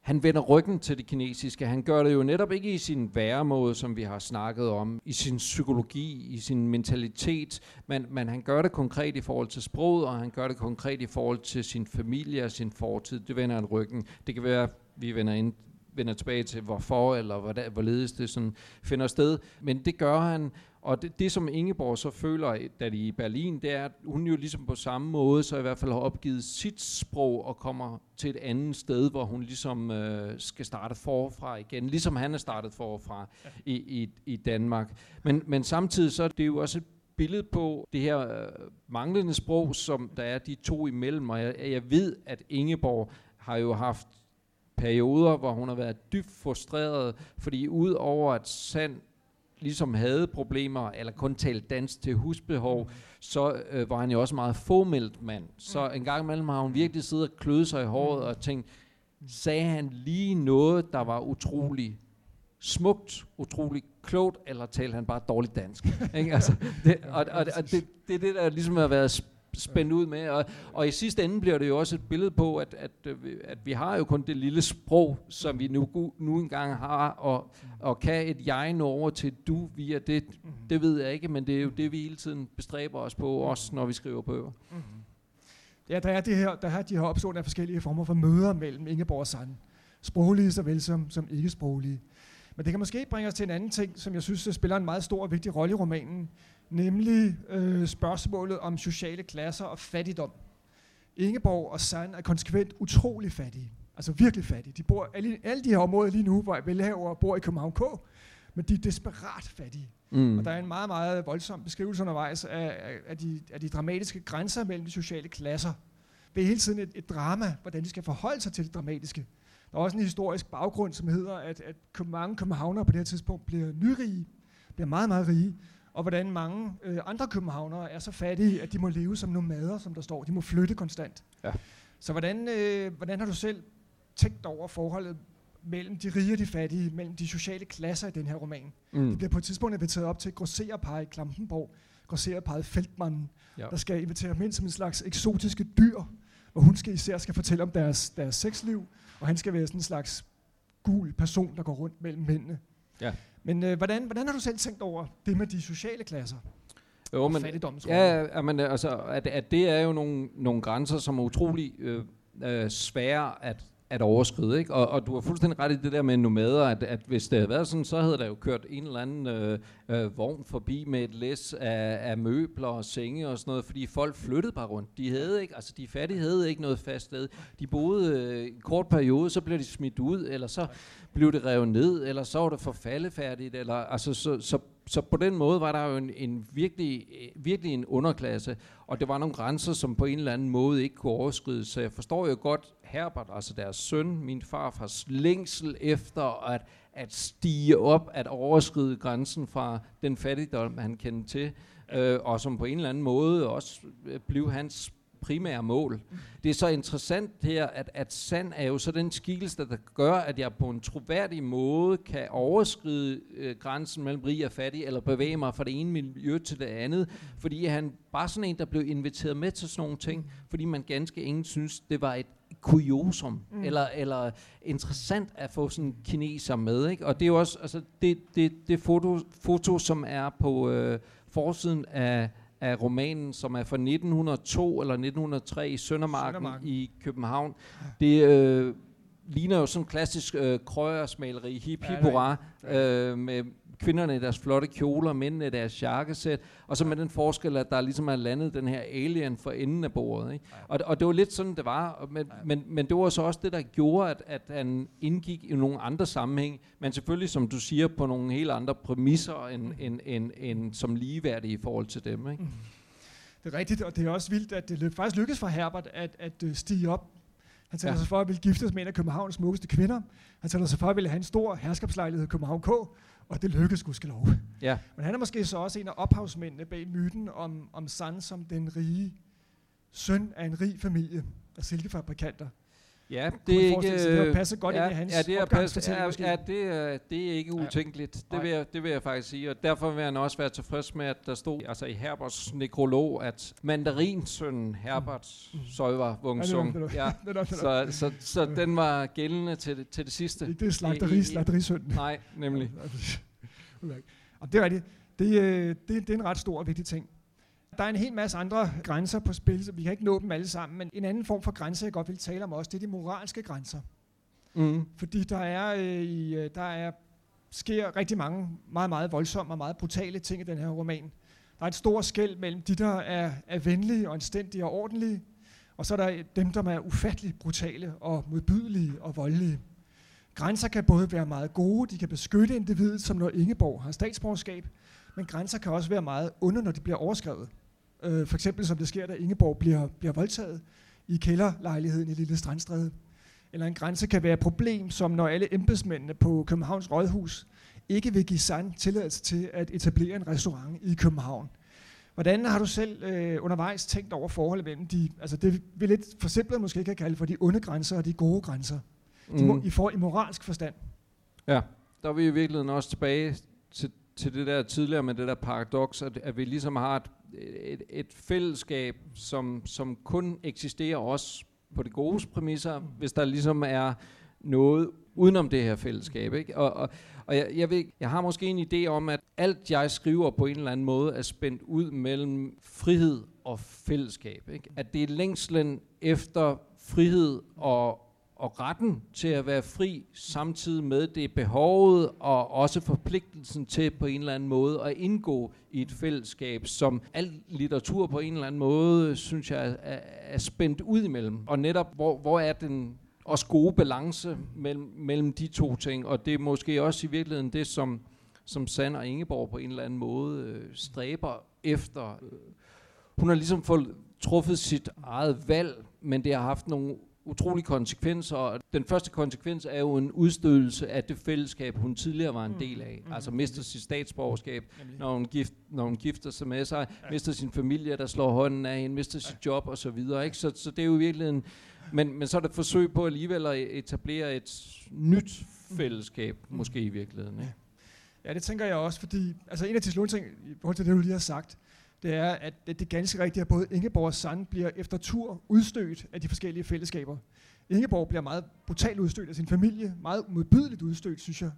han vender ryggen til det kinesiske. Han gør det jo netop ikke i sin væremåde, som vi har snakket om, i sin psykologi, i sin mentalitet, men, men han gør det konkret i forhold til sproget, og han gør det konkret i forhold til sin familie og sin fortid. Det vender han ryggen. Det kan være, vi vender ind vender tilbage til hvorfor, eller hvorledes det sådan finder sted. Men det gør han, og det, det, som Ingeborg så føler, da de er i Berlin, det er, at hun jo ligesom på samme måde, så i hvert fald har opgivet sit sprog og kommer til et andet sted, hvor hun ligesom øh, skal starte forfra igen, ligesom han er startet forfra ja. i, i, i Danmark. Men, men samtidig så er det jo også et billede på det her øh, manglende sprog, som der er de to imellem, og jeg, jeg ved, at Ingeborg har jo haft perioder, hvor hun har været dybt frustreret, fordi ud over at Sand ligesom havde problemer, eller kun talte dansk til husbehov, mm. så øh, var han jo også meget fåmeldt mand. Så mm. en gang imellem har hun virkelig siddet og klødet sig i håret og tænkt, sagde han lige noget, der var utrolig smukt, utrolig klogt, eller talte han bare dårligt dansk? ikke? Altså, det, og, og, og det, det er det, der ligesom har været spændt ud med. Og, og i sidste ende bliver det jo også et billede på, at, at, øh, at vi har jo kun det lille sprog, som vi nu, nu engang har, og, og kan et jeg nå over til du via det, det ved jeg ikke, men det er jo det, vi hele tiden bestræber os på, også når vi skriver bøger. Mm-hmm. Ja, der er, det her, der er de her opstående af forskellige former for møder mellem Ingeborg og Sand. Sproglige såvel som, som ikke-sproglige. Men det kan måske bringe os til en anden ting, som jeg synes spiller en meget stor og vigtig rolle i romanen, nemlig øh, spørgsmålet om sociale klasser og fattigdom. Ingeborg og Sand er konsekvent utrolig fattige. Altså virkelig fattige. De bor alle, alle de her områder lige nu, hvor velhaver bor i København K, men de er desperat fattige. Mm. Og der er en meget, meget voldsom beskrivelse undervejs af, af, af, de, af de dramatiske grænser mellem de sociale klasser. Det er hele tiden et, et drama, hvordan de skal forholde sig til det dramatiske. Der er også en historisk baggrund, som hedder, at, at mange københavnere på det her tidspunkt bliver nyrige, bliver meget, meget rige, og hvordan mange øh, andre københavnere er så fattige, at de må leve som nomader, som der står. De må flytte konstant. Ja. Så hvordan, øh, hvordan har du selv tænkt over forholdet mellem de rige og de fattige, mellem de sociale klasser i den her roman? Mm. Det bliver på et tidspunkt inviteret op til grossererpar i Klampenborg, grossererparet Feltmann, ja. der skal invitere dem ind som en slags eksotiske dyr, hvor hun skal især skal fortælle om deres, deres sexliv, og han skal være sådan en slags gul person, der går rundt mellem mændene. Ja. Men øh, hvordan, hvordan har du selv tænkt over det med de sociale klasser? Jo, men, ja, men altså, at, at det er jo nogle, nogle grænser, som er utrolig øh, øh, svære at, at overskride. Ikke? Og, og du har fuldstændig ret i det der med nomader, at, at hvis det havde været sådan, så havde der jo kørt en eller anden øh, øh, vogn forbi med et læs af, af møbler og senge og sådan noget, fordi folk flyttede bare rundt. De havde ikke, altså de fattige havde ikke noget fast sted. De boede øh, en kort periode, så blev de smidt ud, eller så blev det revet ned, eller så var det forfaldefærdigt, eller altså så, så så på den måde var der jo en, en virkelig, virkelig en underklasse, og det var nogle grænser, som på en eller anden måde ikke kunne overskrides. Så jeg forstår jo godt Herbert, altså deres søn, min farfars længsel efter at, at stige op, at overskride grænsen fra den fattigdom, han kendte til, øh, og som på en eller anden måde også øh, blev hans primære mål. Det er så interessant her, at, at sand er jo så den skikkelse, der gør, at jeg på en troværdig måde kan overskride øh, grænsen mellem rig og fattig, eller bevæge mig fra det ene miljø til det andet, fordi han bare sådan en, der blev inviteret med til sådan nogle ting, fordi man ganske ingen synes, det var et kuriosum, mm. eller, eller interessant at få sådan kineser med. Ikke? Og det er jo også altså, det, det, det foto, foto, som er på øh, forsiden af, af romanen, som er fra 1902 eller 1903 i Søndermarken, Søndermarken. i København. Det øh, ligner jo sådan en klassisk øh, krøjersmaleri, hip hip øh, med kvinderne i deres flotte kjoler, mændene i deres jakkesæt, og så med den forskel, at der ligesom er landet den her alien for enden af bordet. Ikke? Og, og det var lidt sådan, det var, men, men, men det var så også det, der gjorde, at, at han indgik i nogle andre sammenhæng, men selvfølgelig, som du siger, på nogle helt andre præmisser, end, end, end, end som ligeværdige i forhold til dem. Ikke? Det er rigtigt, og det er også vildt, at det faktisk lykkedes for Herbert at, at øh, stige op han taler ja. sig for at ville giftes med en af Københavns smukkeste kvinder. Han taler sig for at ville have en stor herskabslejlighed i København K og det lykkedes lov. Ja. Men han er måske så også en af ophavsmændene bag myten om, om San som den rige søn af en rig familie af silkefabrikanter. Ja, det er ikke... Det passer godt ja, ind i hans ja, det er passe, ja, ja, det er, det er ikke utænkeligt. Ja. Det, vil jeg, det vil jeg faktisk sige. Og derfor vil han også være tilfreds med, at der stod altså i Herberts nekrolog, at mandarinsønnen Herbert mm. Søjver Wungsung. Ja, så, så, så den var gældende til det, til det sidste. Ikke det slagteri, slagterisønnen. Nej, nemlig. Og det er rigtigt. Det, øh, det, det er en ret stor og vigtig ting. Der er en hel masse andre grænser på spil, så vi kan ikke nå dem alle sammen, men en anden form for grænse, jeg godt vil tale om også, det er de moralske grænser. Mm. Fordi der er, øh, i, øh, der er sker rigtig mange meget, meget voldsomme og meget brutale ting i den her roman. Der er et stort skæld mellem de, der er, er venlige og anstændige og ordentlige, og så er der dem, der er ufattelig brutale og modbydelige og voldelige. Grænser kan både være meget gode, de kan beskytte individet, som når Ingeborg har statsborgerskab, men grænser kan også være meget onde, når de bliver overskrevet. Øh, for eksempel som det sker, da Ingeborg bliver, bliver voldtaget i kælderlejligheden i Lille Strandstræde. Eller en grænse kan være et problem, som når alle embedsmændene på Københavns Rådhus ikke vil give sand tilladelse til at etablere en restaurant i København. Hvordan har du selv øh, undervejs tænkt over forholdet mellem de, altså det vi lidt forsimplet måske kan kalde for de onde grænser og de gode grænser, de mm. i, for, i moralsk forstand? Ja, der er vi i virkeligheden også tilbage til, til det der tidligere med det der paradoks, at, at vi ligesom har et et, et fællesskab, som, som kun eksisterer også på det gode præmisser, hvis der ligesom er noget udenom det her fællesskab. Ikke? Og, og, og jeg, jeg, ved, jeg har måske en idé om, at alt jeg skriver på en eller anden måde er spændt ud mellem frihed og fællesskab. Ikke? At det er længslen efter frihed og, og retten til at være fri, samtidig med det behovet og også forpligtelsen til på en eller anden måde at indgå i et fællesskab, som al litteratur på en eller anden måde, synes jeg, er, er spændt ud imellem. Og netop, hvor, hvor er den også gode balance mellem, mellem de to ting, og det er måske også i virkeligheden det, som, som Sand og Ingeborg på en eller anden måde øh, stræber efter. Hun har ligesom fået truffet sit eget valg, men det har haft nogle utrolige konsekvenser, og den første konsekvens er jo en udstødelse af det fællesskab, hun tidligere var en mm. del af. Mm. Altså mister sit statsborgerskab, når hun, gift, når hun gifter sig med sig, ja. mister sin familie, der slår hånden af hende, mister sit job og så videre. Ikke? Så, så det er jo virkelig en, men, men så er det et forsøg på alligevel at etablere et nyt fællesskab, mm. måske i virkeligheden. Ikke? Ja, det tænker jeg også, fordi altså en af de slutting, i forhold til det, du lige har sagt, det er, at det er ganske rigtigt, at både Ingeborg og Sand bliver efter tur udstødt af de forskellige fællesskaber. Ingeborg bliver meget brutalt udstødt af sin familie, meget modbydeligt udstødt, synes jeg.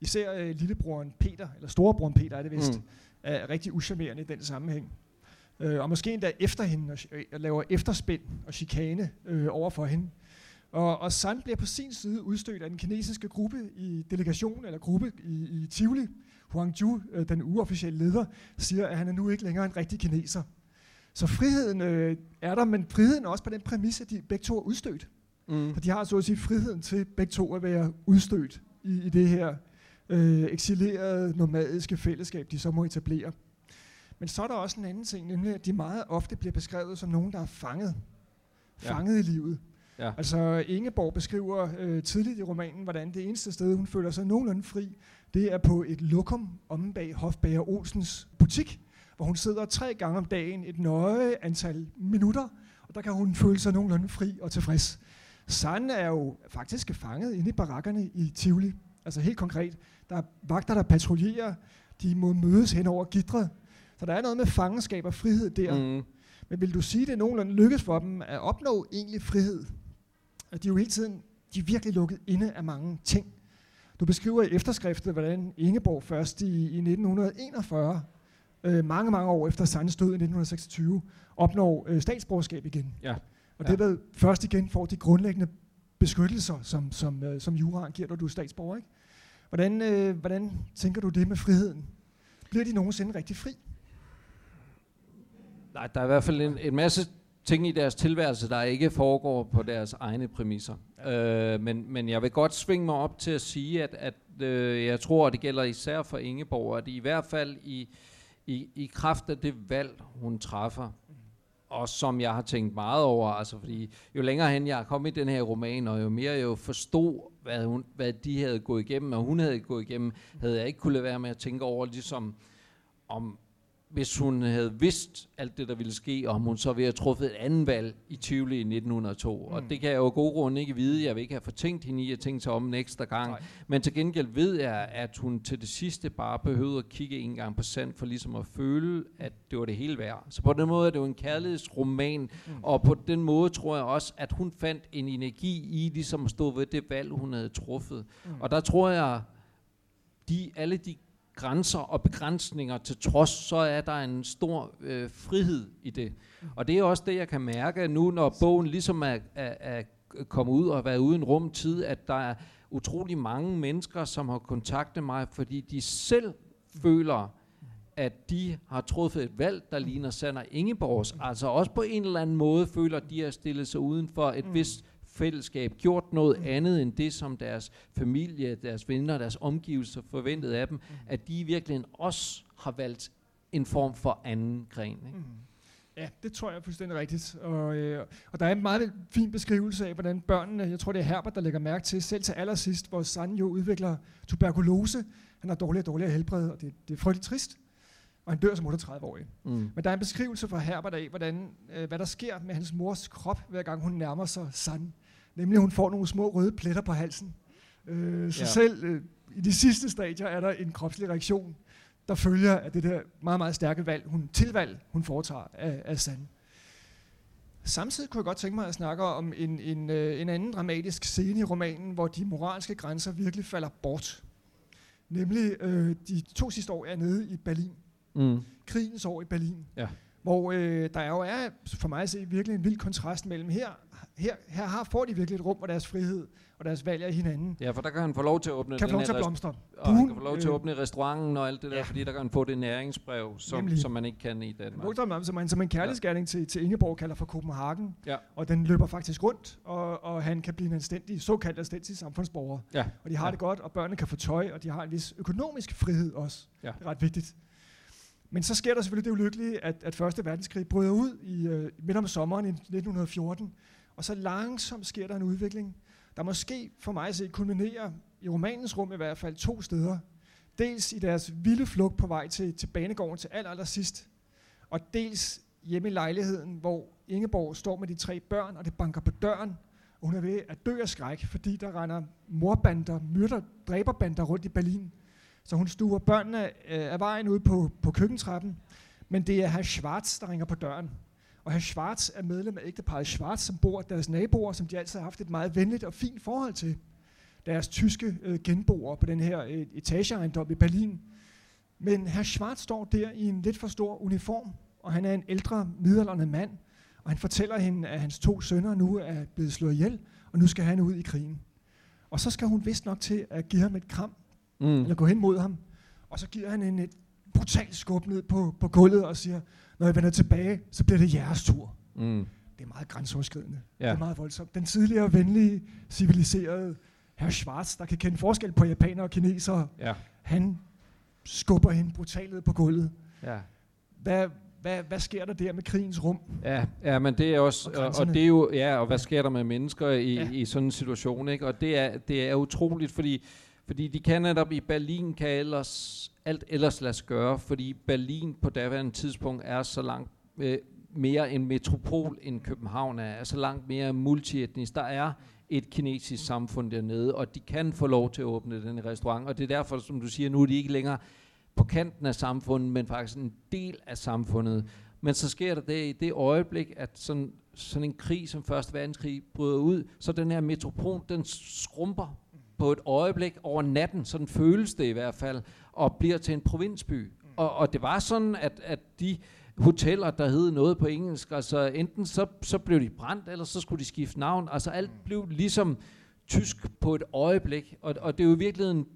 Især øh, lillebroren Peter, eller storebroren Peter er det vist, mm. er rigtig uschammerende i den sammenhæng. Øh, og måske endda efter hende, og, øh, og laver efterspænd og chikane øh, over for hende. Og, og Sand bliver på sin side udstødt af den kinesiske gruppe i delegation, eller gruppe i, i Tivoli, Huangju, øh, den uofficielle leder, siger, at han er nu ikke længere en rigtig kineser. Så friheden øh, er der, men friheden er også på den præmis, at de begge to er udstødt. Mm. For de har så at sige friheden til begge to at være udstødt i, i det her øh, eksilerede nomadiske fællesskab, de så må etablere. Men så er der også en anden ting, nemlig at de meget ofte bliver beskrevet som nogen, der er fanget. Ja. Fanget i livet. Ja. Altså Ingeborg beskriver øh, tidligt i romanen, hvordan det eneste sted, hun føler sig nogenlunde fri, det er på et lokum om bag Hofbager Olsens butik, hvor hun sidder tre gange om dagen et nøje antal minutter Og der kan hun føle sig nogenlunde fri og tilfreds. San er jo faktisk fanget inde i barakkerne i Tivoli. Altså helt konkret. Der er vagter, der patruljerer. De må mødes hen over gidret. Så der er noget med fangenskab og frihed der. Mm. Men vil du sige, det nogenlunde lykkes for dem at opnå egentlig frihed? At de er jo hele tiden de er virkelig lukket inde af mange ting. Du beskriver i efterskriftet, hvordan Ingeborg først i, i 1941, øh, mange, mange år efter Sandes død i 1926, opnår øh, statsborgerskab igen. Ja. Og det er først igen får de grundlæggende beskyttelser, som, som, øh, som juraen giver, når du er statsborger. Ikke? Hvordan, øh, hvordan tænker du det med friheden? Bliver de nogensinde rigtig fri? Nej, der er i hvert fald en, en masse ting i deres tilværelse, der ikke foregår på deres egne præmisser. Øh, men, men jeg vil godt svinge mig op til at sige, at, at øh, jeg tror, at det gælder især for Ingeborg, at i hvert fald i, i, i kraft af det valg, hun træffer, og som jeg har tænkt meget over, altså fordi jo længere hen jeg er kommet i den her roman, og jo mere jeg jo forstod, hvad, hun, hvad de havde gået igennem, og hun havde gået igennem, havde jeg ikke kunne lade være med at tænke over, ligesom om hvis hun havde vidst alt det, der ville ske, og om hun så ville have truffet et andet valg i Tivoli i 1902. Mm. Og det kan jeg jo god grund ikke vide. Jeg vil ikke have fortænkt hende i at tænke sig om en ekstra gang. Nej. Men til gengæld ved jeg, at hun til det sidste bare behøvede at kigge en gang på sand, for ligesom at føle, at det var det hele værd. Så på den måde er det jo en kærlighedsroman, mm. og på den måde tror jeg også, at hun fandt en energi i ligesom at stå ved det valg, hun havde truffet. Mm. Og der tror jeg, de, alle de grænser og begrænsninger til trods, så er der en stor øh, frihed i det. Og det er også det, jeg kan mærke nu, når bogen ligesom er, er, er kommet ud og har været uden rum tid, at der er utrolig mange mennesker, som har kontaktet mig, fordi de selv føler, at de har truffet et valg, der ligner Sander Ingeborgs, altså også på en eller anden måde føler, at de har stillet sig uden for et mm. vist fællesskab, gjort noget andet end det, som deres familie, deres venner, deres omgivelser forventede af dem, mm. at de virkelig også har valgt en form for anden gren. Ikke? Mm. Ja, det tror jeg er fuldstændig rigtigt. Og, øh, og der er en meget fin beskrivelse af, hvordan børnene, jeg tror det er Herbert, der lægger mærke til, selv til allersidst, hvor Sanjo udvikler tuberkulose. Han har dårligere og dårligere helbred, og det, det er frygteligt trist. Og han dør som 38-årig. Mm. Men der er en beskrivelse fra Herbert af, hvordan, øh, hvad der sker med hans mors krop, hver gang hun nærmer sig San. Nemlig, at hun får nogle små røde pletter på halsen. Øh, så ja. selv øh, i de sidste stadier er der en kropslig reaktion, der følger af det der meget, meget stærke valg, hun, tilvalg, hun foretager af, af Sand. Samtidig kunne jeg godt tænke mig at snakke om en, en, øh, en anden dramatisk scene i romanen, hvor de moralske grænser virkelig falder bort. Nemlig øh, de to sidste år er nede i Berlin. Mm. Krigens år i Berlin. Ja. Hvor øh, der jo er, for mig at se, virkelig en vild kontrast mellem her her, her har, får de virkelig et rum, hvor deres frihed og deres valg er hinanden. Ja, for der kan han få lov til at åbne kan den lov til at blomstre. Og han kan få lov til at åbne restauranten og alt det der, ja. fordi der kan han få det næringsbrev, som, som man ikke kan i Danmark. Blomstre, som, en, som en kærlighedsgærning ja. til, til Ingeborg kalder for Copenhagen, ja. og den løber faktisk rundt, og, og han kan blive en anstændig, såkaldt anstændig samfundsborger. Ja. Og de har ja. det godt, og børnene kan få tøj, og de har en vis økonomisk frihed også. Ja. Det er ret vigtigt. Men så sker der selvfølgelig det ulykkelige, at, at Første Verdenskrig bryder ud i øh, midt om sommeren i 1914, og så langsomt sker der en udvikling, der måske for mig at se kulminerer i romanens rum i hvert fald to steder. Dels i deres vilde flugt på vej til, til banegården til aller, aller sidst, og dels hjemme i lejligheden, hvor Ingeborg står med de tre børn, og det banker på døren, og hun er ved at dø af skræk, fordi der render morbander, myrder, dræberbander rundt i Berlin. Så hun stuer børnene øh, af vejen ud på, på køkkentrappen, men det er herr Schwarz, der ringer på døren. Og herr Schwarz er medlem af ægteparet Schwarz, som bor deres naboer, som de altid har haft et meget venligt og fint forhold til. Deres tyske øh, genboere på den her øh, etageejendom i Berlin. Men herr Schwarz står der i en lidt for stor uniform, og han er en ældre, midaldrende mand, og han fortæller hende, at hans to sønner nu er blevet slået ihjel, og nu skal han ud i krigen. Og så skal hun vist nok til at give ham et kram, mm. eller gå hen mod ham, og så giver han hende et brutalt skub ned på, på gulvet og siger, når jeg vender tilbage, så bliver det jeres tur. Mm. Det er meget grænseoverskridende. Ja. Det er meget voldsomt. Den tidligere venlige, civiliserede herr Schwarz, der kan kende forskel på japanere og kinesere, ja. han skubber hende brutalt ned på gulvet. Ja. Hvad, hvad, hvad sker der der med krigens rum? Ja, ja men det er også, og, og, det er jo, ja, og hvad sker der med mennesker i, ja. i sådan en situation, ikke? Og det er, det er utroligt, fordi, fordi de kan netop i Berlin kan ellers alt ellers lade sig gøre, fordi Berlin på daværende tidspunkt er så langt øh, mere en metropol end København er, så langt mere multietnisk. Der er et kinesisk samfund dernede, og de kan få lov til at åbne den restaurant, og det er derfor, som du siger, nu er de ikke længere på kanten af samfundet, men faktisk en del af samfundet. Men så sker der det i det øjeblik, at sådan, sådan en krig som Første Verdenskrig bryder ud, så den her metropol, den skrumper på et øjeblik over natten, sådan føles det i hvert fald, og bliver til en provinsby. Og, og det var sådan, at, at de hoteller, der hed noget på engelsk, altså enten så, så blev de brændt, eller så skulle de skifte navn. Altså alt blev ligesom tysk på et øjeblik, og, og det er jo i virkeligheden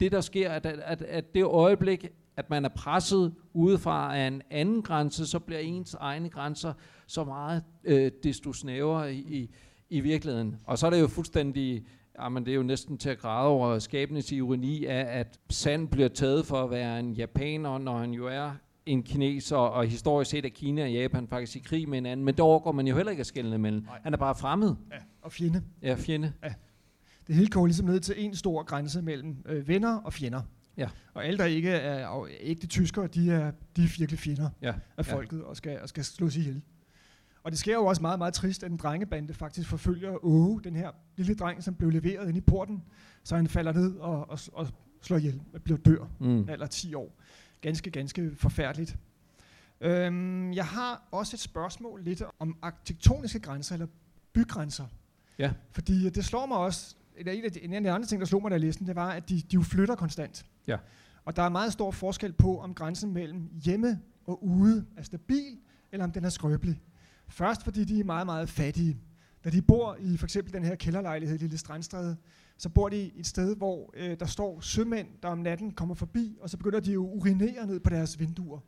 det, der sker, at, at, at det øjeblik, at man er presset udefra af en anden grænse, så bliver ens egne grænser så meget øh, desto snævere i, i virkeligheden. Og så er det jo fuldstændig, jamen det er jo næsten til at græde over skabens ironi af, at Sand bliver taget for at være en japaner, når han jo er en kineser, og historisk set er Kina og Japan faktisk i krig med hinanden, men der overgår man jo heller ikke at skælne mellem. Nej. Han er bare fremmed. Ja, og fjende. Ja, fjende. Ja. Det hele går ligesom ned til en stor grænse mellem øh, venner og fjender. Ja. Og alle, der ikke er ægte tyskere, de er, de er virkelig fjender ja. af folket ja. og, skal, og skal slås ihjel. Og det sker jo også meget, meget trist, at en drengebande faktisk forfølger Åge, den her lille dreng, som blev leveret ind i porten, så han falder ned og, og, og slår ihjel, og bliver dør, mm. eller 10 år. Ganske, ganske forfærdeligt. Øhm, jeg har også et spørgsmål lidt om arkitektoniske grænser, eller bygrænser. Ja. Fordi det slår mig også, eller en af, de, en af de andre ting, der slog mig, da jeg læste den, det var, at de, de jo flytter konstant. Ja. Og der er meget stor forskel på, om grænsen mellem hjemme og ude er stabil, eller om den er skrøbelig. Først fordi de er meget, meget fattige. Da de bor i for eksempel den her kælderlejlighed i Lille Strandstræde, så bor de et sted, hvor øh, der står sømænd, der om natten kommer forbi, og så begynder de at urinere ned på deres vinduer.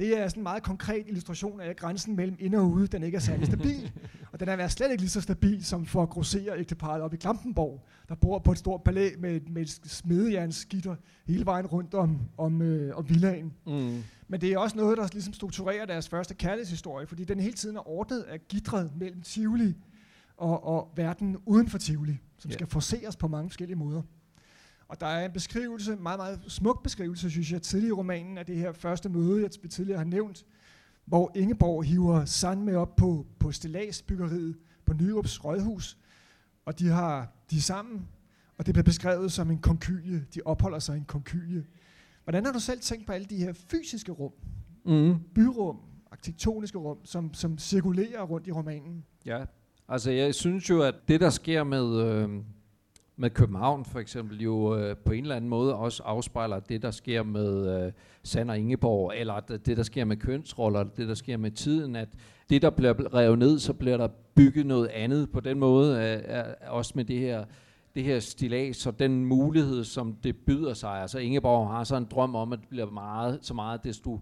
Det er sådan en meget konkret illustration af, at grænsen mellem inde og ude, den ikke er særlig stabil. og den er slet ikke lige så stabil som for at grossere ægteparet op i Klampenborg, der bor på et stort palæ med, med et smedejernsgitter hele vejen rundt om, om, øh, om villaen. Mm. Men det er også noget, der ligesom strukturerer deres første kærlighedshistorie, fordi den hele tiden er ordnet af gidret mellem Tivoli og, og verden uden for Tivoli, som yeah. skal forseres på mange forskellige måder. Og der er en beskrivelse, meget, meget smuk beskrivelse, synes jeg, tidligere i romanen af det her første møde, jeg tidligere har nævnt, hvor Ingeborg hiver Sand med op på, på stillagsbyggeriet på Nyrups Rådhus, og de, har, de er sammen, og det bliver beskrevet som en konkylie. De opholder sig i en konkylie. Hvordan har du selv tænkt på alle de her fysiske rum, mm. byrum, arkitektoniske rum, som, som cirkulerer rundt i romanen? Ja, altså jeg synes jo, at det der sker med, øh, med København for eksempel, jo øh, på en eller anden måde også afspejler det, der sker med øh, Sand og Ingeborg, eller øh, det, der sker med kønsroller, det, der sker med tiden, at det, der bliver revet ned, så bliver der bygget noget andet på den måde, øh, øh, også med det her det her stilas og den mulighed, som det byder sig. Altså Ingeborg har så en drøm om, at det bliver meget, så meget, desto,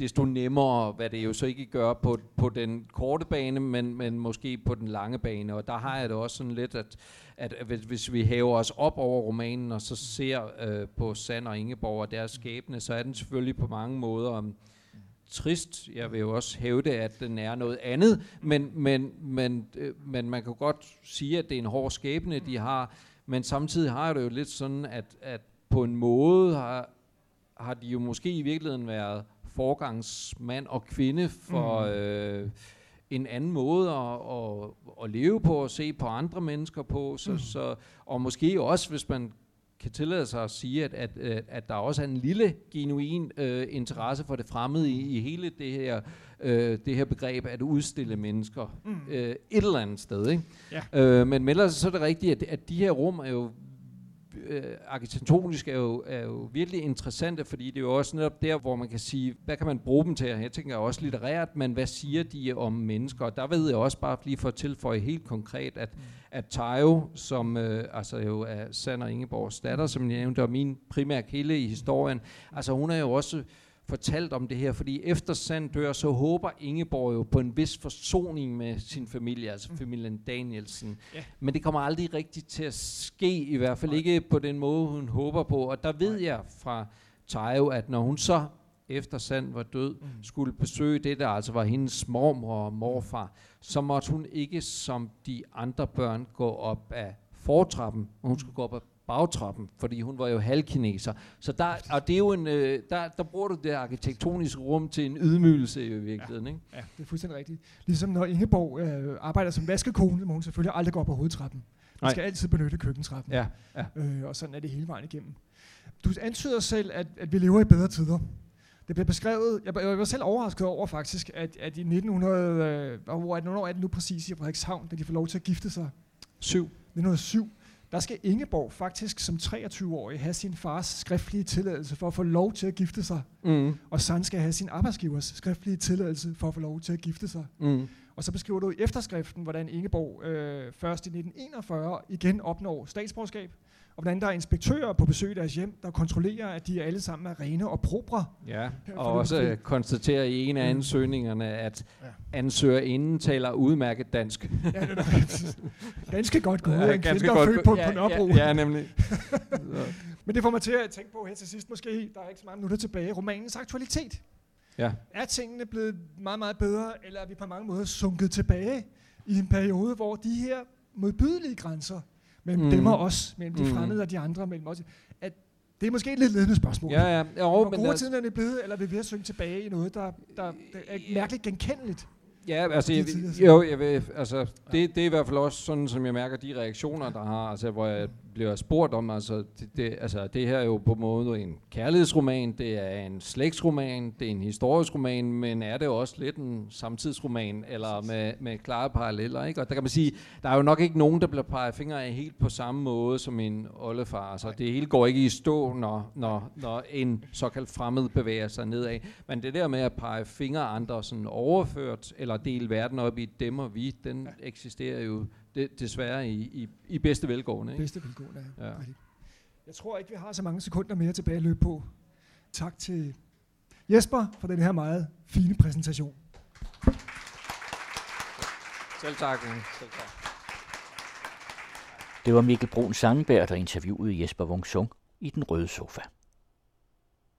desto nemmere, hvad det jo så ikke gør på, på den korte bane, men, men måske på den lange bane. Og der har jeg det også sådan lidt, at, at hvis vi hæver os op over romanen, og så ser øh, på Sand og Ingeborg og deres skæbne, så er den selvfølgelig på mange måder om, trist. Jeg vil jo også hævde, at den er noget andet, men, men, men, øh, men man kan godt sige, at det er en hård skæbne, de har, men samtidig har jeg det jo lidt sådan, at, at på en måde har, har de jo måske i virkeligheden været forgangsmand og kvinde for mm. øh, en anden måde at, at, at leve på og se på andre mennesker på. Så, mm. så, og måske også, hvis man kan tillade sig at sige, at, at, at der også er en lille genuin øh, interesse for det fremmede i, i hele det her, øh, det her begreb at udstille mennesker mm. øh, et eller andet sted. Ikke? Ja. Øh, men, men ellers så er det rigtigt, at, at de her rum er jo øh, arkitektonisk er jo, er jo virkelig interessante, fordi det er jo også netop der, hvor man kan sige, hvad kan man bruge dem til? Jeg tænker også litterært, men hvad siger de om mennesker? Og der ved jeg også bare lige for at tilføje helt konkret, at, mm. at Tayo, som øh, altså jo er Sander Ingeborgs datter, som jeg nævnte, og min primære kilde i historien, altså hun er jo også fortalt om det her, fordi efter Sand dør, så håber Ingeborg jo på en vis forsoning med sin familie, altså mm. familien Danielsen. Ja. Men det kommer aldrig rigtigt til at ske, i hvert fald Nej. ikke på den måde, hun håber på. Og der ved Nej. jeg fra Tayo, at når hun så efter Sand var død, mm. skulle besøge det, der altså var hendes mormor og morfar, så måtte hun ikke som de andre børn gå op af fortrappen, hun skulle gå op ad bagtrappen, fordi hun var jo halvkineser. Så der, og det er jo en, øh, der, der bruger du det arkitektoniske rum til en ydmygelse i virkeligheden, ja. ikke? Ja, det er fuldstændig rigtigt. Ligesom når Ingeborg øh, arbejder som vaskekone, må hun selvfølgelig aldrig gå op på hovedtrappen. Man Nej. skal altid benytte køkkentrappen. Ja, ja. Øh, og sådan er det hele vejen igennem. Du antyder selv, at, at vi lever i bedre tider. Det blev beskrevet, jeg, jeg var selv overrasket over faktisk, at, at i 1900, øh, hvor er det, hvornår er det nu præcis i Frederikshavn, da de får lov til at gifte sig? Syv. 1907. Der skal Ingeborg faktisk som 23-årig have sin fars skriftlige tilladelse for at få lov til at gifte sig. Mm. Og Sand skal have sin arbejdsgivers skriftlige tilladelse for at få lov til at gifte sig. Mm. Og så beskriver du i efterskriften, hvordan Ingeborg øh, først i 1941 igen opnår statsborgerskab, og hvordan der er inspektører på besøg i deres hjem, der kontrollerer, at de alle sammen er rene og probre. Ja, og også øh, konstaterer i en af Mm. ansøgningerne, at Ja. ansøgerinden taler udmærket dansk. Ja, det er ganske godt gået. Ja, en kvinde, der er født på, på Nørrebro. Ja, ja nemlig. Men det får mig til at tænke på her til sidst måske, der er ikke så mange minutter tilbage, romanens aktualitet. Ja. Er tingene blevet meget, meget bedre, eller er vi på mange måder sunket tilbage i en periode, hvor de her modbydelige grænser mellem Mm. dem og os, mellem de Mm. fremmede og de andre, mellem os, at det er måske et lidt ledende spørgsmål. Ja, ja. Jo, Hvor men gode tiden er det blevet, eller er vi ved at synge tilbage i noget, der, der, der er mærkeligt genkendeligt? Ja, altså, jeg, jo, jeg vil, altså, det, det er i hvert fald også sådan, som jeg mærker de reaktioner, der har, altså, hvor jeg bliver spurgt om, altså det, det, altså, det her er jo på en måde en kærlighedsroman, det er en slægtsroman, det er en historisk roman, men er det også lidt en samtidsroman, eller med, med klare paralleller, ikke? Og der kan man sige, der er jo nok ikke nogen, der bliver peget fingre af helt på samme måde som en oldefar, så det hele går ikke i stå, når, når, når en såkaldt fremmed bevæger sig nedad. Men det der med at pege fingre andre sådan overført, eller dele verden op i dem og vi, den eksisterer jo det, desværre i, i, i bedste velgående. Ikke? Bedste vilkår, ja. Ja. Jeg tror ikke, vi har så mange sekunder mere tilbage at løbe på. Tak til Jesper for den her meget fine præsentation. Selv tak. Selv tak. Det var Mikkel Brun Sangenberg, der interviewede Jesper Wung Sung i Den Røde Sofa.